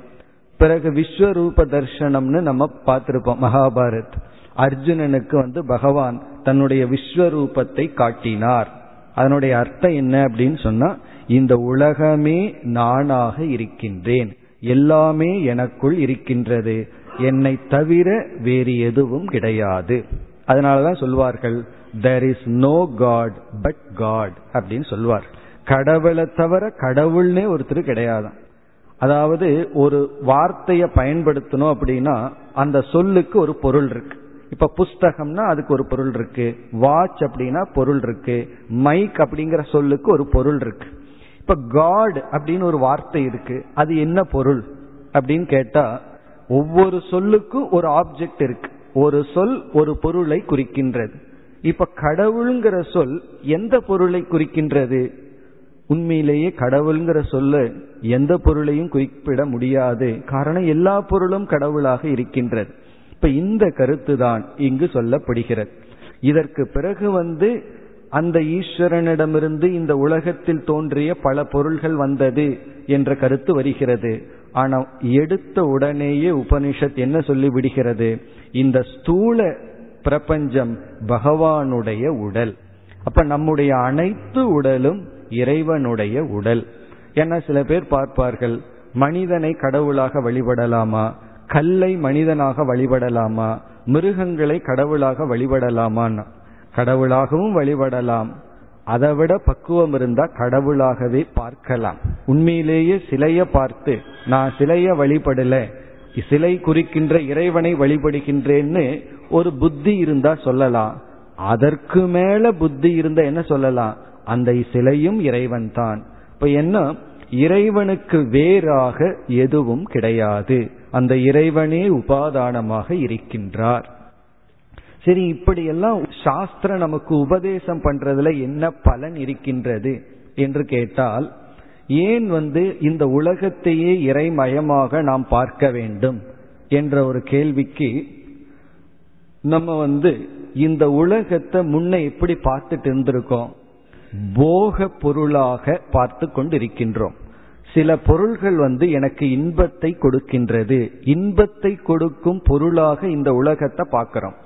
பிறகு விஸ்வரூப தர்சனம்னு நம்ம பார்த்திருப்போம் மகாபாரத். அர்ஜுனனுக்கு வந்து பகவான் தன்னுடைய விஸ்வரூபத்தை காட்டினார். அதனுடைய அர்த்தம் என்ன அப்படின்னு சொன்னா இந்த உலகமே நானாக இருக்கின்றேன். எல்லாமே எனக்குள் இருக்கின்றது. என்னை தவிர வேறு எதுவும் கிடையாது. அதனாலதான் சொல்வார்கள் there is no god but god அப்படின்னு சொல்வார். கடவுளை தவிர கடவுள்னே ஒருத்தர் கிடையாதான். அதாவது ஒரு வார்த்தையை பயன்படுத்தணும் அப்படின்னா அந்த சொல்லுக்கு ஒரு பொருள் இருக்கு. இப்ப புஸ்தகம்னா அதுக்கு ஒரு பொருள் இருக்கு. வாட்ச் அப்படின்னா பொருள் இருக்கு. மைக் அப்படிங்கிற சொல்லுக்கு ஒரு பொருள் இருக்கு. இப்ப காட் அப்படின்னு ஒரு வார்த்தை இருக்கு. அது என்ன பொருள் அப்படின்னு கேட்டா ஒவ்வொரு சொல்லுக்கும் ஒரு ஆப்ஜெக்ட் இருக்கு. ஒரு சொல் ஒரு பொருளை குறிக்கின்றது. இப்ப கடவுளுங்கிற சொல் எந்த பொருளை குறிக்கின்றது? உண்மையிலேயே கடவுள்ங்கிற சொல்ல எந்த பொருளையும் குறிப்பிட முடியாது. காரணம் எல்லா பொருளும் கடவுளாக இருக்கின்றது. இப்ப இந்த கருத்து தான் இங்கு சொல்லப்படுகிறது. இதற்கு பிறகு வந்து அந்த ஈஸ்வரனிடமிருந்து இந்த உலகத்தில் தோன்றிய பல பொருள்கள் வந்தது என்ற கருத்து வருகிறது. ஆனா எடுத்த உடனேயே உபனிஷத் என்ன சொல்லிவிடுகிறது? இந்த ஸ்தூல பிரபஞ்சம் பகவானுடைய உடல். அப்ப நம்முடைய அனைத்து உடலும் இறைவனுடைய உடல். ஏன்னா சில பேர் பார்ப்பார்கள் மனிதனை கடவுளாக வழிபடலாமா? கல்லை மனிதனாக வழிபடலாமா? மிருகங்களை கடவுளாக வழிபடலாமான்னு. கடவுளாகவும் வழிபடலாம். அதை விட பக்குவம் இருந்தா கடவுளாகவே பார்க்கலாம். உண்மையிலேயே சிலைய பார்த்து நான் சிலைய வழிபடல சிலை குறிக்கின்ற இறைவனை வழிபடுகின்றேன்னு ஒரு புத்தி இருந்தா சொல்லலாம். அதற்கு மேல புத்தி இருந்தா என்ன சொல்லலாம்? அந்த சிலையும் இறைவன் தான். இப்ப என்ன? இறைவனுக்கு வேறாக எதுவும் கிடையாது. அந்த இறைவனே உபாதானமாக இருக்கின்றார். சரி இப்படியெல்லாம் சாஸ்திரம் நமக்கு உபதேசம் பண்றதுல என்ன பலன் இருக்கின்றது என்று கேட்டால் ஏன் வந்து இந்த உலகத்தையே இறைமயமாக நாம் பார்க்க வேண்டும் என்ற ஒரு கேள்விக்கு நம்ம வந்து இந்த உலகத்தை முன்ன எப்படி பார்த்துட்டு இருந்திருக்கோம்? போக பொருளாக பார்த்து கொண்டிருக்கின்றோம். சில பொருள்கள் வந்து எனக்கு இன்பத்தை கொடுக்கின்றது. இன்பத்தை கொடுக்கும் பொருளாக இந்த உலகத்தை பார்க்கிறோம்.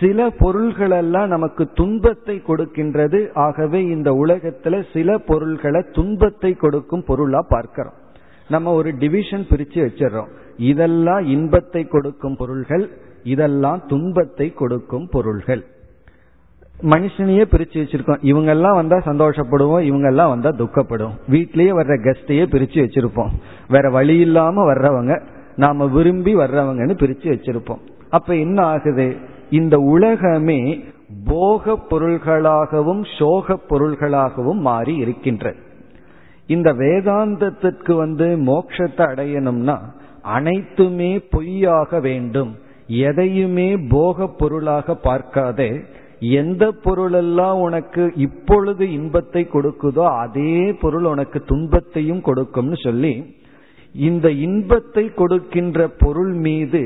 சில பொருள்களெல்லாம் நமக்கு துன்பத்தை கொடுக்கின்றது. ஆகவே இந்த உலகத்துல சில பொருள்களை துன்பத்தை கொடுக்கும் பொருளா பார்க்கிறோம். நம்ம ஒரு டிவிஷன் பிரிச்சு வச்சிடறோம். இதெல்லாம் இன்பத்தை கொடுக்கும் பொருள்கள் இதெல்லாம் துன்பத்தை கொடுக்கும் பொருள்கள். மனுஷனையே பிரிச்சு வச்சிருக்கோம். இவங்க எல்லாம் வந்தா சந்தோஷப்படுவோம் இவங்க எல்லாம் வந்தா துக்கப்படுவோம். வீட்லயே வர்ற கெஸ்டையே பிரிச்சு வச்சிருப்போம். வேற வழி இல்லாம வர்றவங்க நாம விரும்பி வர்றவங்கன்னு பிரிச்சு வச்சிருப்போம். அப்ப என்ன ஆகுது? இந்த உலகமே போக பொருள்களாகவும் சோக பொருள்களாகவும் மாறி இருக்கின்றது இந்த வேதாந்தத்திற்கு வந்து மோட்சத்தை அடையணும்னா அனைத்துமே பொய்யாக வேண்டும். எதையுமே போக பொருளாக பார்க்காதே. எந்த பொருளெல்லாம் உனக்கு இப்பொழுது இன்பத்தை கொடுக்குதோ அதே பொருள் உனக்கு துன்பத்தையும் கொடுக்கும்னு சொல்லி இந்த இன்பத்தை கொடுக்கின்ற பொருள் மீது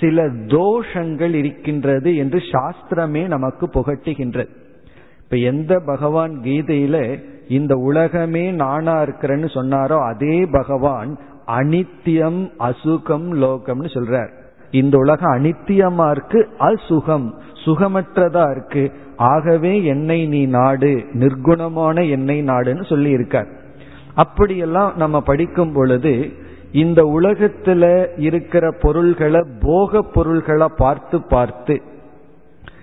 சில தோஷங்கள் இருக்கின்றது என்று சாஸ்திரமே நமக்கு புகட்டுகின்றது. இப்ப எந்த பகவான் கீதையில இந்த உலகமே நானா இருக்கிறேன்னு சொன்னாரோ அதே பகவான் அனித்தியம் அசுகம் லோகம்னு சொல்றார். இந்த உலகம் அனித்தியமா இருக்கு அசுகம் சுகமற்றதா இருக்கு. ஆகவே என்னை நீ நாடு நிர்குணமான என்னை நாடுன்னு சொல்லி இருக்கார் அப்படியெல்லாம் நம்ம படிக்கும் பொழுது இந்த உலகத்துல இருக்கிற பொருள்களை போக பொருள்களை பார்த்து பார்த்து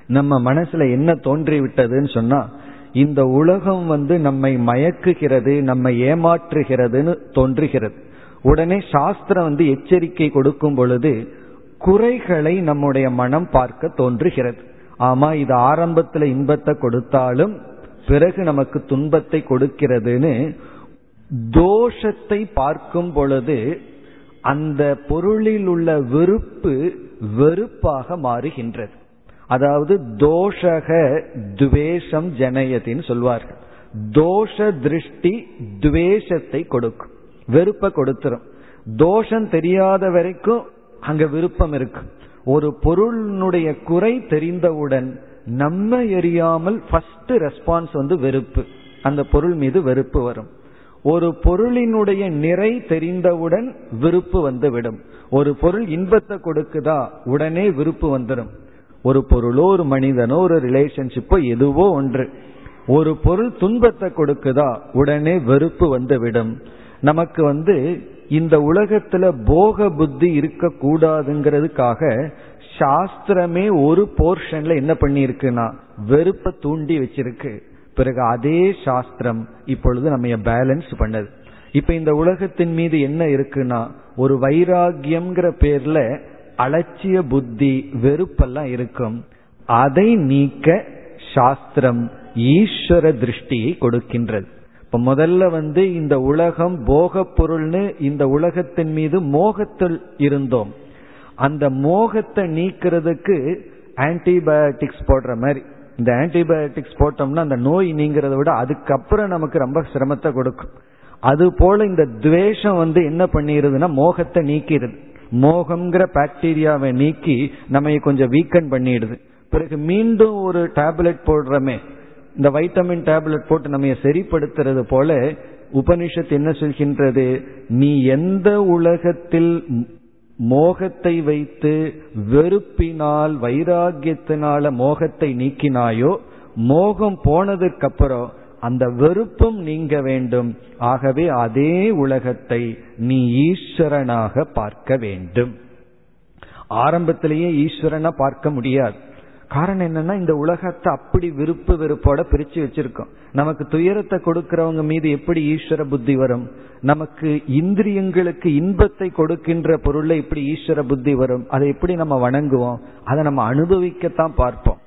நம்ம மனசுல என்ன தோன்றி விட்டதுன்னு சொன்னா இந்த உலகம் வந்து நம்மை மயக்குகிறது நம்மை ஏமாற்றுகிறதுன்னு தோன்றுகிறது. உடனே சாஸ்திரம் வந்து எச்சரிக்கை கொடுக்கும் பொழுது குறைகளை நம்முடைய மனம் பார்க்க தோன்றுகிறது. ஆமா இது ஆரம்பத்துல இன்பத்தை கொடுத்தாலும் பிறகு நமக்கு துன்பத்தை கொடுக்கிறதுன்னு தோஷத்தை பார்க்கும் பொழுது அந்த பொருளில் உள்ள வெறுப்பு வெறுப்பாக மாறுகின்றது. அதாவது தோஷக துவேஷம் ஜனயத்தின்னு சொல்வார்கள். தோஷ திருஷ்டி துவேஷத்தை கொடுக்கும். வெறுப்பை கொடுத்துரும். தோஷம் தெரியாத வரைக்கும் அங்க விருப்பம் இருக்கு. ஒரு பொருளினுடைய குறை தெரிந்தவுடன் நம்ம எரியாமல் ஃபர்ஸ்ட் ரெஸ்பான்ஸ் வந்து வெறுப்பு. அந்த பொருள் மீது வெறுப்பு வரும். ஒரு பொருளினுடைய நிறை தெரிந்தவுடன் விருப்பு வந்துவிடும். ஒரு பொருள் இன்பத்தை கொடுக்குதா உடனே விருப்பு வந்துடும் ஒரு பொருளோ ஒரு மனிதனோ ஒரு ரிலேஷன்ஷிப்போ எதுவோ ஒன்று. ஒரு பொருள் துன்பத்தை கொடுக்குதா உடனே வெறுப்பு வந்துவிடும். நமக்கு வந்து இந்த உலகத்துல போக புத்தி இருக்கக்கூடாதுங்கிறதுக்காக சாஸ்திரமே ஒரு போர்ஷன்ல என்ன பண்ணிருக்குன்னா வெறுப்பை தூண்டி வச்சிருக்கு. பிறகு அதே சாஸ்திரம் இப்பொழுது நம்ம பேலன்ஸ் பண்ணது. இப்ப இந்த உலகத்தின் மீது என்ன இருக்குன்னா ஒரு வைராகியம்ங்கிற பேர்ல அலட்சிய புத்தி வெறுப்பெல்லாம் இருக்கும். அதை நீக்க சாஸ்திரம் ஈஸ்வர திருஷ்டியை கொடுக்கின்றது. இப்ப முதல்ல வந்து இந்த உலகம் போக பொருள்னு இந்த உலகத்தின் மீது மோகத்தில் இருந்தோம். அந்த மோகத்தை நீக்கிறதுக்கு ஆன்டிபயோட்டிக்ஸ் போடுற மாதிரி. இந்த ஆன்டிபயோட்டிக்ஸ் போட்டோம்னா அந்த நோய் நீங்கிறத விட அதுக்கப்புறம் நமக்கு ரொம்ப சிரமத்தை கொடுக்கும். அது போல இந்த துவேஷம் வந்து என்ன பண்ணிடுதுன்னா மோகத்தை நீக்கிடுது மோகம்ங்கிற பாக்டீரியாவை நீக்கி நம்ம கொஞ்சம் வீக்கன் பண்ணிடுது. பிறகு மீண்டும் ஒரு டேப்லெட் போடுறோமே. இந்த வைட்டமின் டேப்லெட் போட்டு நம்ம சரிப்படுத்துறது போல உபனிஷத் என்ன சொல்கின்றது? நீ எந்த உலகத்தில் மோகத்தை வைத்து வெறுப்பினால் வைராகியத்தினால மோகத்தை நீக்கினாயோ மோகம் போனதுக்கு அப்புறம் அந்த வெறுப்பும் நீங்க வேண்டும். ஆகவே அதே உலகத்தை நீ ஈஸ்வரனாக பார்க்க வேண்டும். ஆரம்பத்திலேயே ஈஸ்வரனை பார்க்க முடியாது. காரணம் என்னன்னா இந்த உலகத்தை அப்படி விருப்பு வெறுப்போட பிரிச்சு வச்சிருக்கோம். நமக்கு துயரத்தை கொடுக்கிறவங்க மீது எப்படி ஈஸ்வர புத்தி வரும்? நமக்கு இந்திரியங்களுக்கு இன்பத்தை கொடுக்கின்ற பொருளை எப்படி ஈஸ்வர புத்தி வரும்? அதை எப்படி நம்ம வணங்குவோம்? அதை நம்ம அனுபவிக்கத்தான் பார்ப்போம்.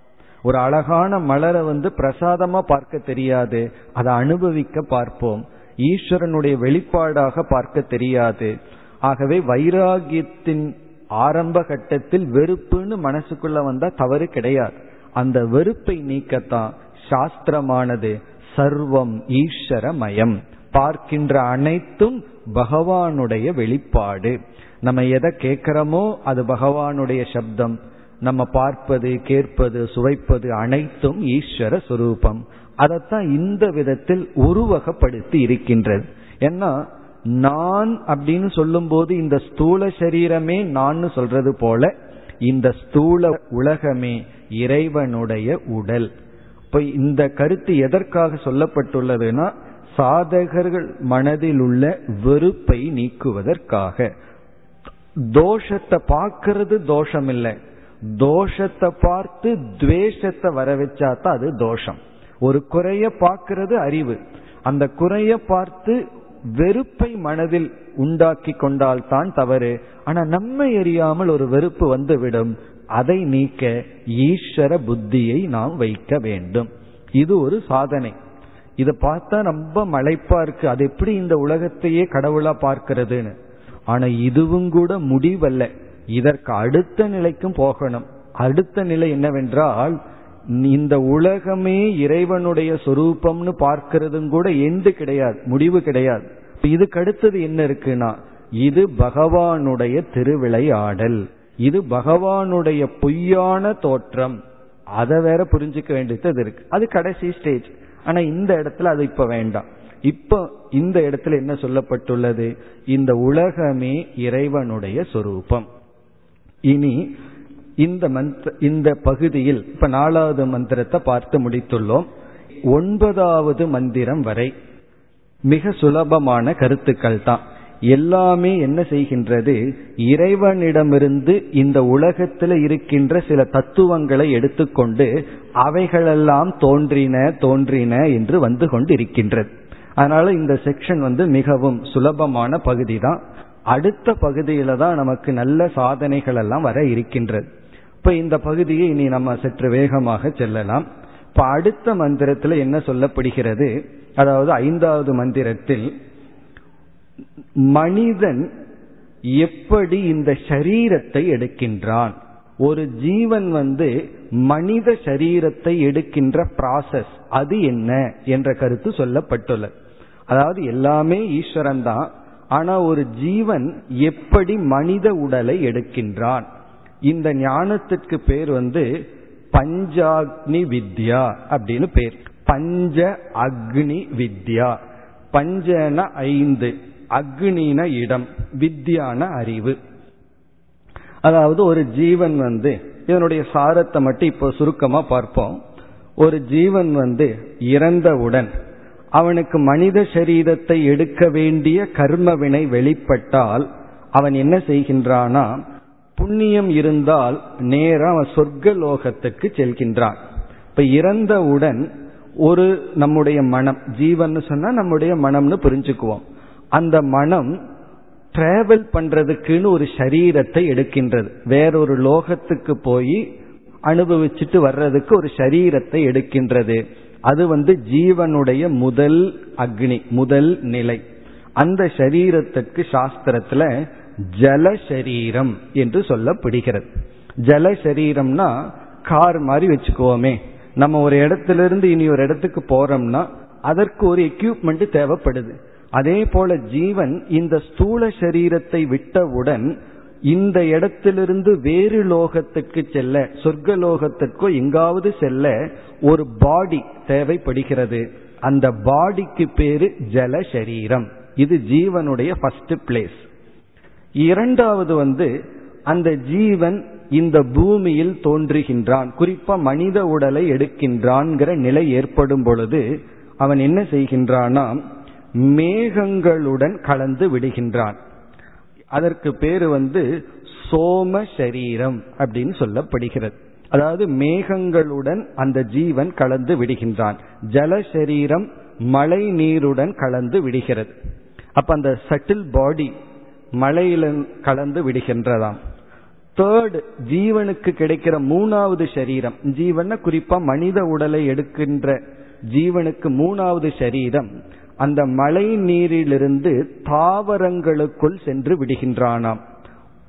ஒரு அழகான மலரை வந்து பிரசாதமா பார்க்க தெரியாது. அதை அனுபவிக்க பார்ப்போம். ஈஸ்வரனுடைய வெளிப்பாடாக பார்க்க தெரியாது. ஆகவே வைராகியத்தின் ஆரம்ப கட்டத்தில் வெறுப்புன்னு மனசுக்குள்ள வந்தா தவறு கிடையாது. அந்த வெறுப்பை நீக்கத்தான் சாஸ்திரமானது சர்வம் ஈஸ்வரமயம். பார்க்கின்ற அனைத்தும் பகவானுடைய வெளிப்பாடு. நம்ம எதை கேட்கிறோமோ அது பகவானுடைய சப்தம். நம்ம பார்ப்பது கேட்பது சுவைப்பது அனைத்தும் ஈஸ்வர சுரூபம். அதைத்தான் இந்த விதத்தில் உருவகப்படுத்தி இருக்கின்றது. ஏன்னா நான் அப்படின்னு சொல்லும் போது இந்த ஸ்தூல சரீரமே நான் சொல்றது போல இந்த ஸ்தூல உலகமே இறைவனுடைய உடல். இப்ப இந்த கருத்து எதற்காக சொல்லப்பட்டுள்ளதுன்னா சாதகர்கள் மனதில் உள்ள வெறுப்பை நீக்குவதற்காக. தோஷத்தை பார்க்கறது தோஷம் இல்லை தோஷத்தை பார்த்து துவேஷத்தை வர வச்சாதான் அது தோஷம். ஒரு குறைய பார்க்கறது அறிவு. அந்த குறைய பார்த்து வெறுப்பை மனதில் உண்டாக்கி கொண்டால் தான் தவறு. ஆனா நம்மை எரியாமல் ஒரு வெறுப்பு வந்துவிடும். அதை நீக்க ஈஸ்வர புத்தியை நாம் வைக்க வேண்டும். இது ஒரு சாதனை. இதை பார்த்தா ரொம்ப மலைப்பா இருக்கு. அது எப்படி இந்த உலகத்தையே கடவுளா பார்க்கிறதுன்னு. ஆனா இதுவும் கூட முடிவல்ல. இதற்கு அடுத்த நிலைக்கும் போகணும். அடுத்த நிலை என்னவென்றால் இந்த உலகமே இறைவனுடைய சொரூபம்னு பார்க்கிறதும் கூட எண்டு கிடையாது முடிவு கிடையாது. இதுக்கு அடுத்தது என்ன இருக்குன்னா இது பகவானுடைய திருவிளையாடல் இது பகவானுடைய பொய்யான தோற்றம். அதை வேற புரிஞ்சுக்க வேண்டியது இருக்கு. அது கடைசி ஸ்டேஜ் ஆனா இந்த இடத்துல அது இப்ப வேண்டாம். இப்ப இந்த இடத்துல என்ன சொல்லப்பட்டுள்ளது? இந்த உலகமே இறைவனுடைய சொரூபம். இனி இந்த மந்திர இந்த பகுதியில் இப்ப நாலாவது மந்திரத்தை பார்த்து முடித்துள்ளோம். ஒன்பதாவது மந்திரம் வரை மிக சுலபமான கருத்துக்கள் தான். எல்லாமே என்ன செய்கின்றது? இறைவனிடமிருந்து இந்த உலகத்தில் இருக்கின்ற சில தத்துவங்களை எடுத்துக்கொண்டு அவைகளெல்லாம் தோன்றின தோன்றின என்று வந்து கொண்டு இருக்கின்றது அதனால இந்த செக்ஷன் வந்து மிகவும் சுலபமான பகுதி தான். அடுத்த பகுதியில தான் நமக்கு நல்ல சாதனைகள் எல்லாம் வர இருக்கின்றது. இப்ப இந்த பகுதியை இனி நம்ம சற்று வேகமாக செல்லலாம். இப்ப அடுத்த மந்திரத்தில் என்ன சொல்லப்படுகிறது? அதாவது ஐந்தாவது மந்திரத்தில் மனிதன் எப்படி இந்த சரீரத்தை எடுக்கின்றான்? ஒரு ஜீவன் வந்து மனித சரீரத்தை எடுக்கின்ற ப்ராசஸ் அது என்ன? என்ற கருத்து சொல்லப்பட்டுள்ளது. அதாவது எல்லாமே ஈஸ்வரன் தான் ஆனா ஒரு ஜீவன் எப்படி மனித உடலை எடுக்கின்றான்? இந்த ஞானத்திற்கு பேர் வந்து பஞ்சாக்னி வித்யா அப்படின்னு பேர். பஞ்ச அக்னி வித்யா. பஞ்சன ஐந்து. அக்னின இடம். வித்யான அறிவு. அதாவது ஒரு ஜீவன் வந்து இதனுடைய சாரத்தை மட்டும் இப்போ சுருக்கமா பார்ப்போம். ஒரு ஜீவன் வந்து இறந்தவுடன் அவனுக்கு மனித சரீரத்தை எடுக்க வேண்டிய கர்மவினை வெளிப்பட்டால் அவன் என்ன செய்கின்றானா புண்ணியம் இருந்தால் நேரம் அவன் சொர்க்க லோகத்துக்கு செல்கின்றான். இப்ப இறந்தவுடன் ஒரு நம்முடைய மனம் ஜீவன் சொன்னா நம்முடைய மனம்னு புரிஞ்சுக்குவோம். அந்த மனம் டிராவல் பண்றதுக்குன்னு ஒரு சரீரத்தை எடுக்கின்றது. வேறொரு லோகத்துக்கு போய் அனுபவிச்சுட்டு வர்றதுக்கு ஒரு சரீரத்தை எடுக்கின்றது. அது வந்து ஜீவனுடைய முதல் அக்னி முதல் நிலை. அந்த சரீரத்துக்கு சாஸ்திரத்துல ஜல சரீரம் என்று சொல்லப்படுகிறது. ஜலசரீரம்னா கார் மாதிரி வச்சுக்குவோமே நம்ம ஒரு இடத்துல இருந்து இனி ஒரு இடத்துக்கு போறோம்னா அதற்கு ஒரு எக்யூப்மெண்ட் தேவைப்படுது. அதே போல ஜீவன் இந்த ஸ்தூல சரீரத்தை விட்டவுடன் இந்த இடத்திலிருந்து வேறு லோகத்துக்கு செல்ல சொர்க்க லோகத்திற்கோ எங்காவது செல்ல ஒரு பாடி தேவைப்படுகிறது. அந்த பாடிக்கு பேரு ஜல சரீரம் இது ஜீவனுடைய ஃபர்ஸ்ட் பிளேஸ் இரண்டாவது வந்து அந்த ஜீவன் இந்த பூமியில் தோன்றுகின்றான். குறிப்பா மனித உடலை எடுக்கின்றான்கிற நிலை ஏற்படும் பொழுது அவன் என்ன செய்கின்றானா மேகங்களுடன் கலந்து விடுகின்றான். அதற்கு பேரு வந்து சோம சரீரம் அப்படின்னு சொல்லப்படுகிறது. அதாவது மேகங்களுடன் அந்த ஜீவன் கலந்து விடுகின்றான். ஜல சரீரம் மழை நீருடன் கலந்து விடுகிறது. அப்ப அந்த சட்டில் பாடி மழையில கலந்து விடுகின்றதாம். தேர்ட் ஜீவனுக்கு கிடைக்கிற மூணாவது சரீரம். ஜீவன குறிப்பா மனித உடலை எடுக்கின்ற ஜீவனுக்கு மூணாவது சரீரம். அந்த மழை நீரிலிருந்து தாவரங்களுக்குள் சென்று விடுகின்றானாம்.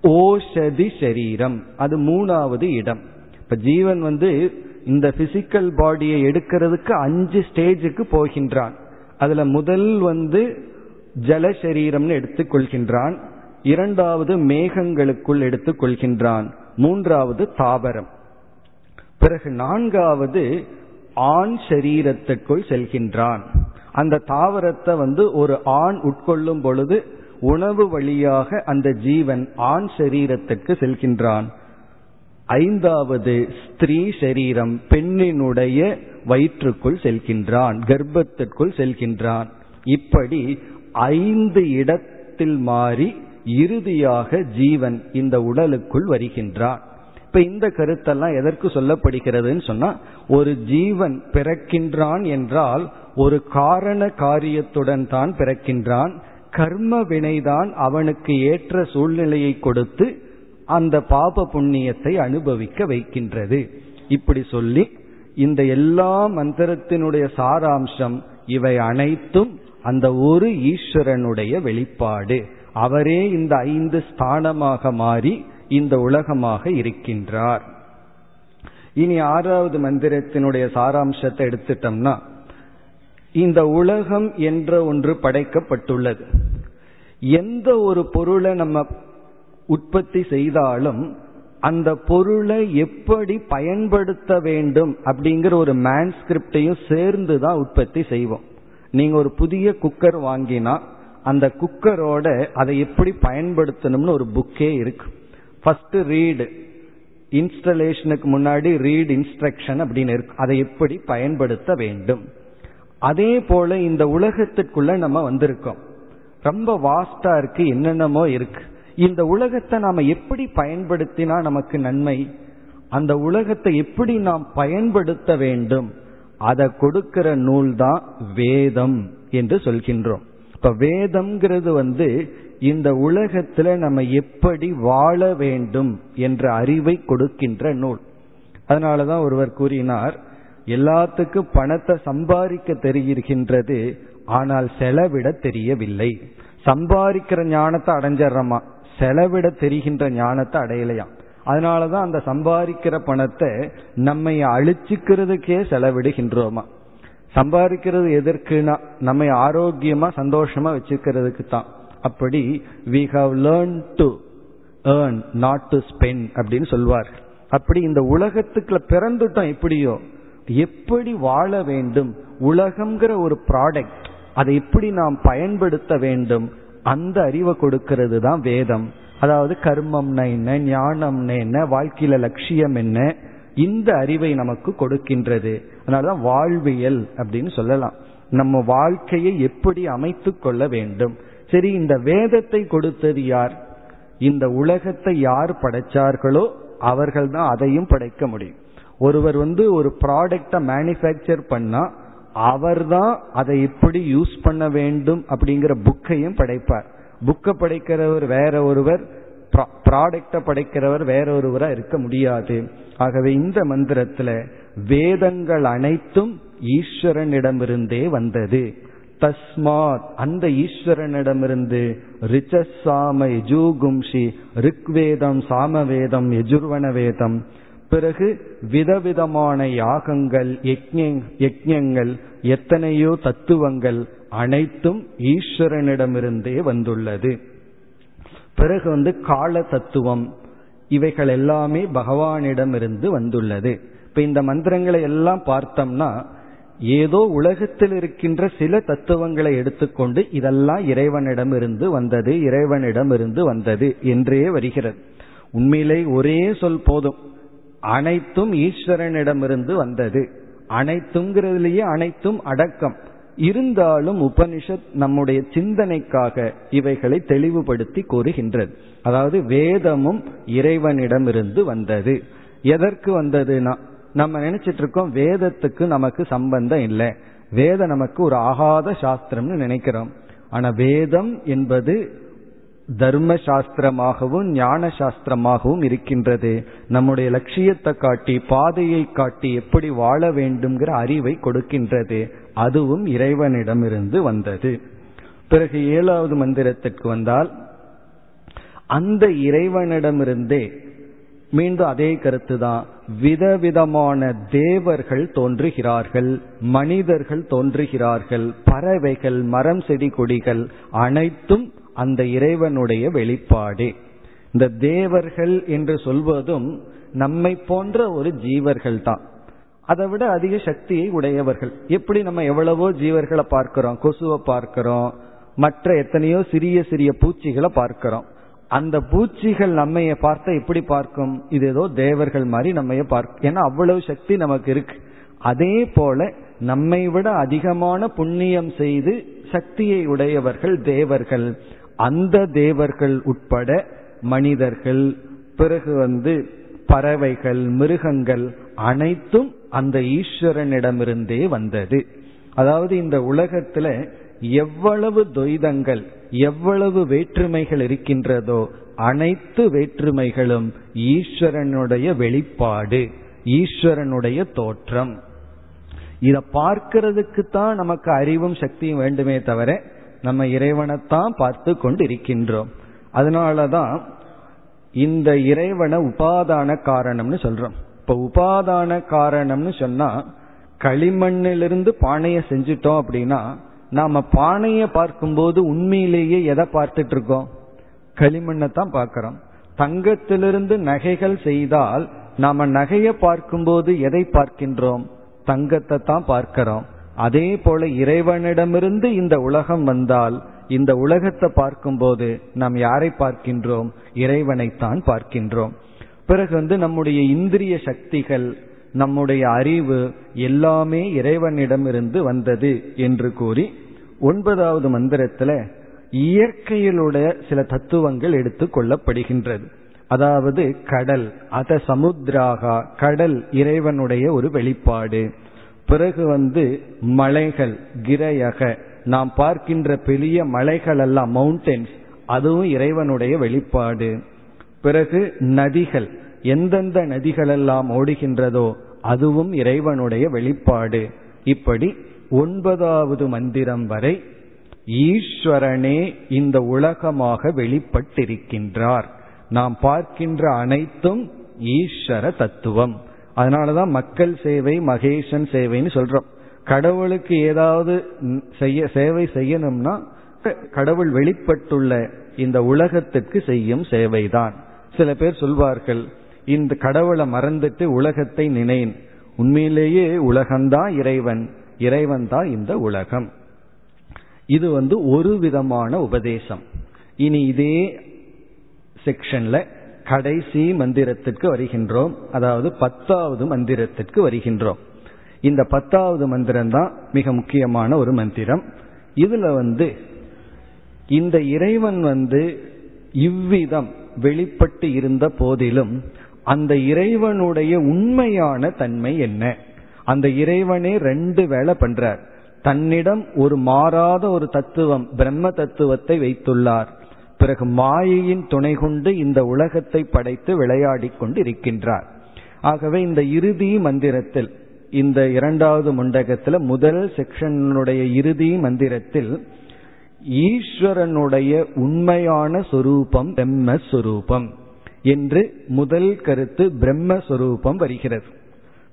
ஓஷதி சரீரம். அது மூணாவது இடம். இப்ப ஜீவன் வந்து இந்த பிசிக்கல் பாடியை எடுக்கிறதுக்கு அஞ்சு ஸ்டேஜுக்கு போகின்றான். அதுல முதல் வந்து ஜல சரீரம்னு எடுத்துக்கொள்கின்றான். இரண்டாவது மேகங்களுக்குள் எடுத்துக்கொள்கின்றான். மூன்றாவது தாவரம் பிறகு நான்காவது ஆண் சரீரத்திற்குள் செல்கின்றான். அந்த தாவரத்தை வந்து ஒரு ஆண் உட்கொள்ளும் பொழுது உணவு வழியாக அந்த ஜீவன் ஆண் சரீரத்துக்கு செல்கின்றான். ஐந்தாவது ஸ்திரீ சரீரம் பெண்ணினுடைய வயிற்றுக்குள் செல்கின்றான் கர்ப்பத்திற்குள் செல்கின்றான். இப்படி ஐந்து இடத்தில் மாறி இறுதியாக ஜீவன் இந்த உடலுக்குள் வருகின்றான் இப்ப இந்த கருத்தெல்லாம் எதற்கு சொல்லப்படுகிறதுன்னு சொன்னா ஒரு ஜீவன் பிறக்கின்றான் என்றால் ஒரு காரண காரியத்துடன் தான் பிறக்கின்றான். கர்ம வினைதான் அவனுக்கு ஏற்ற சூழ்நிலையை கொடுத்து அந்த பாப புண்ணியத்தை அனுபவிக்க வைக்கின்றது. இப்படி சொல்லி இந்த எல்லா மந்திரத்தினுடைய சாராம்சம் இவை அனைத்தும் அந்த ஒரு ஈஸ்வரனுடைய வெளிப்பாடு. அவரே இந்த ஐந்து ஸ்தானமாக மாறி இந்த உலகமாக இருக்கின்றார். இனி ஆறாவது மந்திரத்தினுடைய சாராம்சத்தை எடுத்துட்டோம்னா இந்த உலகம் என்ற ஒன்று படைக்கப்பட்டுள்ளது. எந்த ஒரு பொருளை நம்ம உற்பத்தி செய்தாலும் அந்த பொருளை எப்படி பயன்படுத்த வேண்டும் அப்படிங்கிற ஒரு மேன்ஸ்கிரிப்டையும் சேர்ந்து தான் உற்பத்தி செய்வோம். நீங்க ஒரு புதிய குக்கர் வாங்கினா அந்த குக்கரோட அதை எப்படி பயன்படுத்தணும்னு ஒரு புக்கே இருக்கு. ஃபர்ஸ்ட் ரீடு இன்ஸ்டலேஷனுக்கு முன்னாடி ரீட் இன்ஸ்ட்ரக்ஷன் அப்படின்னு இருக்கு. அதை எப்படி பயன்படுத்த வேண்டும்? அதே போல இந்த உலகத்துக்குள்ள நம்ம வந்திருக்கோம். ரொம்ப வாஸ்டா இருக்கு என்னென்னமோ இருக்கு. இந்த உலகத்தை நாம எப்படி பயன்படுத்தினா நமக்கு நன்மை? அந்த உலகத்தை எப்படி நாம் பயன்படுத்த வேண்டும்? அதை கொடுக்கிற நூல் தான் வேதம் என்று சொல்கின்றோம். இப்ப வேதம்ங்கிறது வந்து இந்த உலகத்துல நம்ம எப்படி வாழ வேண்டும் என்ற அறிவை கொடுக்கின்ற நூல். அதனாலதான் ஒருவர் கூறினார் எல்லாத்துக்கும் பணத்தை சம்பாதிக்க தெரிகின்றது ஆனால் செலவிட தெரியவில்லை. சம்பாதிக்கிற ஞானத்தை அடைஞ்சிடறமா? செலவிட தெரிகின்ற ஞானத்தை அடையலையாம் அதனாலதான் அந்த சம்பாதிக்கிற பணத்தை நம்மை அழிச்சுக்கிறதுக்கே செலவிடுகின்றோமா? சம்பாதிக்கிறது எதற்குனா நம்ம ஆரோக்கியமா சந்தோஷமா வச்சுக்கிறதுக்கு தான் அப்படி we have learn to earn not to spend அப்படின்னு சொல்வார் அப்படி இந்த உலகத்துக்குள்ள பிறந்துட்டோம் எப்படியோ எப்படி வாழ வேண்டும் உலகம்ங்கிற ஒரு ப்ராடக்ட் அதை எப்படி நாம் பயன்படுத்த வேண்டும் அந்த அறிவை கொடுக்கிறது தான் வேதம். அதாவது கர்மம்னா என்ன ஞானம்னா என்ன வாழ்க்கையில லட்சியம் என்ன இந்த அறிவை நமக்கு கொடுக்கின்றது. அதனாலதான் வாழ்வியல் அப்படின்னு சொல்லலாம். நம்ம வாழ்க்கையை எப்படி அமைத்து கொள்ள வேண்டும். சரி இந்த வேதத்தை கொடுத்தது யார்? இந்த உலகத்தை யார் படைச்சார்களோ அவர்கள் தான் அதையும் படைக்க முடியும். ஒருவர் வந்து ஒரு ப்ராடக்டை மேனுஃபேக்சர் பண்ணா அவர் தான் அதை எப்படி யூஸ் பண்ண வேண்டும் அப்படிங்கிற புக்கையும் படைப்பார். புக்கை படைக்கிறவர் வேற ஒருவர் ப்ராடக்டை படைக்கிறவர் வேற ஒருவராக இருக்க முடியாது. ஆகவே இந்த மந்திரத்தில் வேதங்கள் அனைத்தும் ஈஸ்வரனிடமிருந்தே வந்தது. தஸ்மாத் அந்த ஈஸ்வரனிடமிருந்து ரிச்சசாம யஜூகும்ஷி ரிக்வேதம் சாமவேதம் யஜுர்வன வேதம் பிறகு விதவிதமான யாகங்கள் யஜ்யங்கள் எத்தனையோ தத்துவங்கள் அனைத்தும் ஈஸ்வரனிடமிருந்தே வந்துள்ளது. பிறகு வந்து கால தத்துவம் இவைகள் எல்லாமே பகவானிடமிருந்து வந்துள்ளது. இப்ப இந்த மந்திரங்களை எல்லாம் பார்த்தோம்னா ஏதோ உலகத்தில் இருக்கின்ற சில தத்துவங்களை எடுத்துக்கொண்டு இதெல்லாம் இறைவனிடமிருந்து வந்தது இறைவனிடமிருந்து வந்தது என்றே வருகிறது. உண்மையிலே ஒரே சொல் போதும். அனைத்தும் ஈஸ்வரனிடமிருந்து வந்தது. அனைத்துங்கிறதுலயே அனைத்தும் அடக்கம். இருந்தாலும் உபனிஷத் நம்முடைய சிந்தனைக்காக இவைகளை தெளிவுபடுத்தி கூறுகின்றது. அதாவது வேதமும் இறைவனிடமிருந்து வந்தது. எதற்கு வந்ததுன்னா நம்ம நினைச்சிட்டு இருக்கோம் வேதத்துக்கு நமக்கு சம்பந்தம் இல்லை. வேதம் நமக்கு ஒரு ஆகாத சாஸ்திரம்னு நினைக்கிறோம். ஆனா வேதம் என்பது தர்ம சாஸ்திரமாகவும் ஞான சாஸ்திரமாகவும் இருக்கின்றது. நம்முடைய லட்சியத்தை காட்டி பாதையை காட்டி எப்படி வாழ வேண்டும்ங்கிற அறிவை கொடுக்கின்றது. அதுவும் இறைவனிடமிருந்து வந்தது. பிறகு ஏழாவது மந்திரத்திற்கு வந்தால் அந்த இறைவனிடமிருந்தே மீண்டும் அதே கருத்து தான் விதவிதமான தேவர்கள் தோன்றுகிறார்கள் மனிதர்கள் தோன்றுகிறார்கள் பறவைகள் மரம் செடி கொடிகள் அனைத்தும் அந்த இறைவனுடைய வெளிப்பாடு. இந்த தேவர்கள் என்று சொல்வதும் நம்மை போன்ற ஒரு ஜீவர்கள் தான் அதை விட அதிக சக்தியை உடையவர்கள். எப்படி நம்ம எவ்வளவோ ஜீவர்களை பார்க்கிறோம் கொசுவை பார்க்கிறோம் மற்ற எத்தனையோ சிறிய சிறிய பூச்சிகளை பார்க்கிறோம். அந்த பூச்சிகள் நம்மைய பார்த்தா எப்படி பார்க்கும்? இது ஏதோ தேவர்கள் மாதிரி நம்மைய பார்க்கும் ஏன்னா அவ்வளவு சக்தி நமக்கு இருக்கு. அதே போல நம்மை விட அதிகமான புண்ணியம் செய்து சக்தியை உடையவர்கள் தேவர்கள். அந்த தேவர்கள் உட்பட மனிதர்கள் பிறகு வந்து பறவைகள் மிருகங்கள் அனைத்தும் அந்த ஈஸ்வரனிடமிருந்தே வந்தது. அதாவது இந்த உலகத்துல எவ்வளவு துவைதங்கள் எவ்வளவு வேற்றுமைகள் இருக்கின்றதோ அனைத்து வேற்றுமைகளும் ஈஸ்வரனுடைய வெளிப்பாடு ஈஸ்வரனுடைய தோற்றம். இத பார்க்கிறதுக்கு தான் நமக்கு அறிவும் சக்தியும் வேண்டுமே தவிர நம்ம இறைவனைத்தான் பார்த்து கொண்டு இருக்கின்றோம் அதனாலதான் இந்த இறைவனை உபாதான காரணம்னு சொல்றோம். இப்ப உபாதான காரணம்னு சொன்னா களிமண்ணிலிருந்து பானையை செஞ்சுட்டோம் அப்படின்னா நாம பானையை பார்க்கும்போது உண்மையிலேயே எதை பார்த்துட்டு இருக்கோம்? களிமண்ணை தான் பார்க்கிறோம். தங்கத்திலிருந்து நகைகள் செய்தால் நாம நகையை பார்க்கும்போது எதை பார்க்கின்றோம்? தங்கத்தை தான் பார்க்கிறோம். அதே போல இறைவனிடமிருந்து இந்த உலகம் வந்தால் இந்த உலகத்தை பார்க்கும்போது நாம் யாரை பார்க்கின்றோம்? இறைவனைத்தான் பார்க்கின்றோம். பிறகு வந்து நம்முடைய இந்திரிய சக்திகள் நம்முடைய அறிவு எல்லாமே இறைவனிடமிருந்து வந்தது என்று கூறி ஒன்பதாவது மந்திரத்துல இயற்கையிலுடைய சில தத்துவங்கள் எடுத்து கொள்ளப்படுகின்றது. அதாவது கடல் அத சமுத்ராகா கடல் இறைவனுடைய ஒரு வெளிப்பாடு. பிறகு வந்து மலைகள் கிரையக. நாம் பார்க்கின்ற பெரிய மலைகள் எல்லாம் மவுண்டன்ஸ் அதுவும் இறைவனுடைய வெளிப்பாடு. பிறகு நதிகள் எந்தெந்த நதிகள் எல்லாம் ஓடுகின்றதோ அதுவும் இறைவனுடைய வெளிப்பாடு. இப்படி ஒன்பதாவது மந்திரம் வரை ஈஸ்வரனே இந்த உலகமாக வெளிப்பட்டிருக்கின்றார். நாம் பார்க்கின்ற அனைத்தும் ஈஸ்வர தத்துவம். அதனாலதான் மக்கள் சேவை மகேசன் சேவைன்னு சொல்றோம். கடவுளுக்கு ஏதாவது செய்ய சேவை செய்யணும்னா கடவுள் வெளிப்பட்டுள்ள இந்த உலகத்திற்கு செய்யும் சேவைதான். சில பேர் சொல்வார்கள் இந்த கடவுளை மறந்துட்டு உலகத்தை நினைன். உண்மையிலேயே உலகம்தான் இறைவன். இறைவன் தான் இந்த உலகம். இது வந்து ஒரு விதமான உபதேசம். இனி இதே செக்ஷன்ல கடைசி மந்திரத்திற்கு வருகின்றோம். அதாவது பத்தாவது மந்திரத்திற்கு வருகின்றோம். இந்த பத்தாவது மந்திரம் தான் மிக முக்கியமான ஒரு மந்திரம். இதுல வந்து இந்த இறைவன் வந்து இவ்விதம் வெளிப்பட்டு இருந்த போதிலும் அந்த இறைவனுடைய உண்மையான தன்மை என்ன? அந்த இறைவனே ரெண்டு வேலை பண்றார். தன்னிடம் ஒரு மாறாத ஒரு தத்துவம் பிரம்ம தத்துவத்தை வைத்துள்ளார். பிறகு மாயையின் துணை கொண்டு இந்த உலகத்தை படைத்து விளையாடி கொண்டு இருக்கின்றார் ஆகவே இந்த இறுதி மந்திரத்தில் இந்த இரண்டாவது முண்டகத்தில் முதல் செக்ஷனுடைய இறுதி மந்திரத்தில் ஈஸ்வரனுடைய உண்மையான சொரூபம் பிரம்மஸ்வரூபம் என்று முதல் கருத்து பிரம்மஸ்வரூபம் வருகிறது.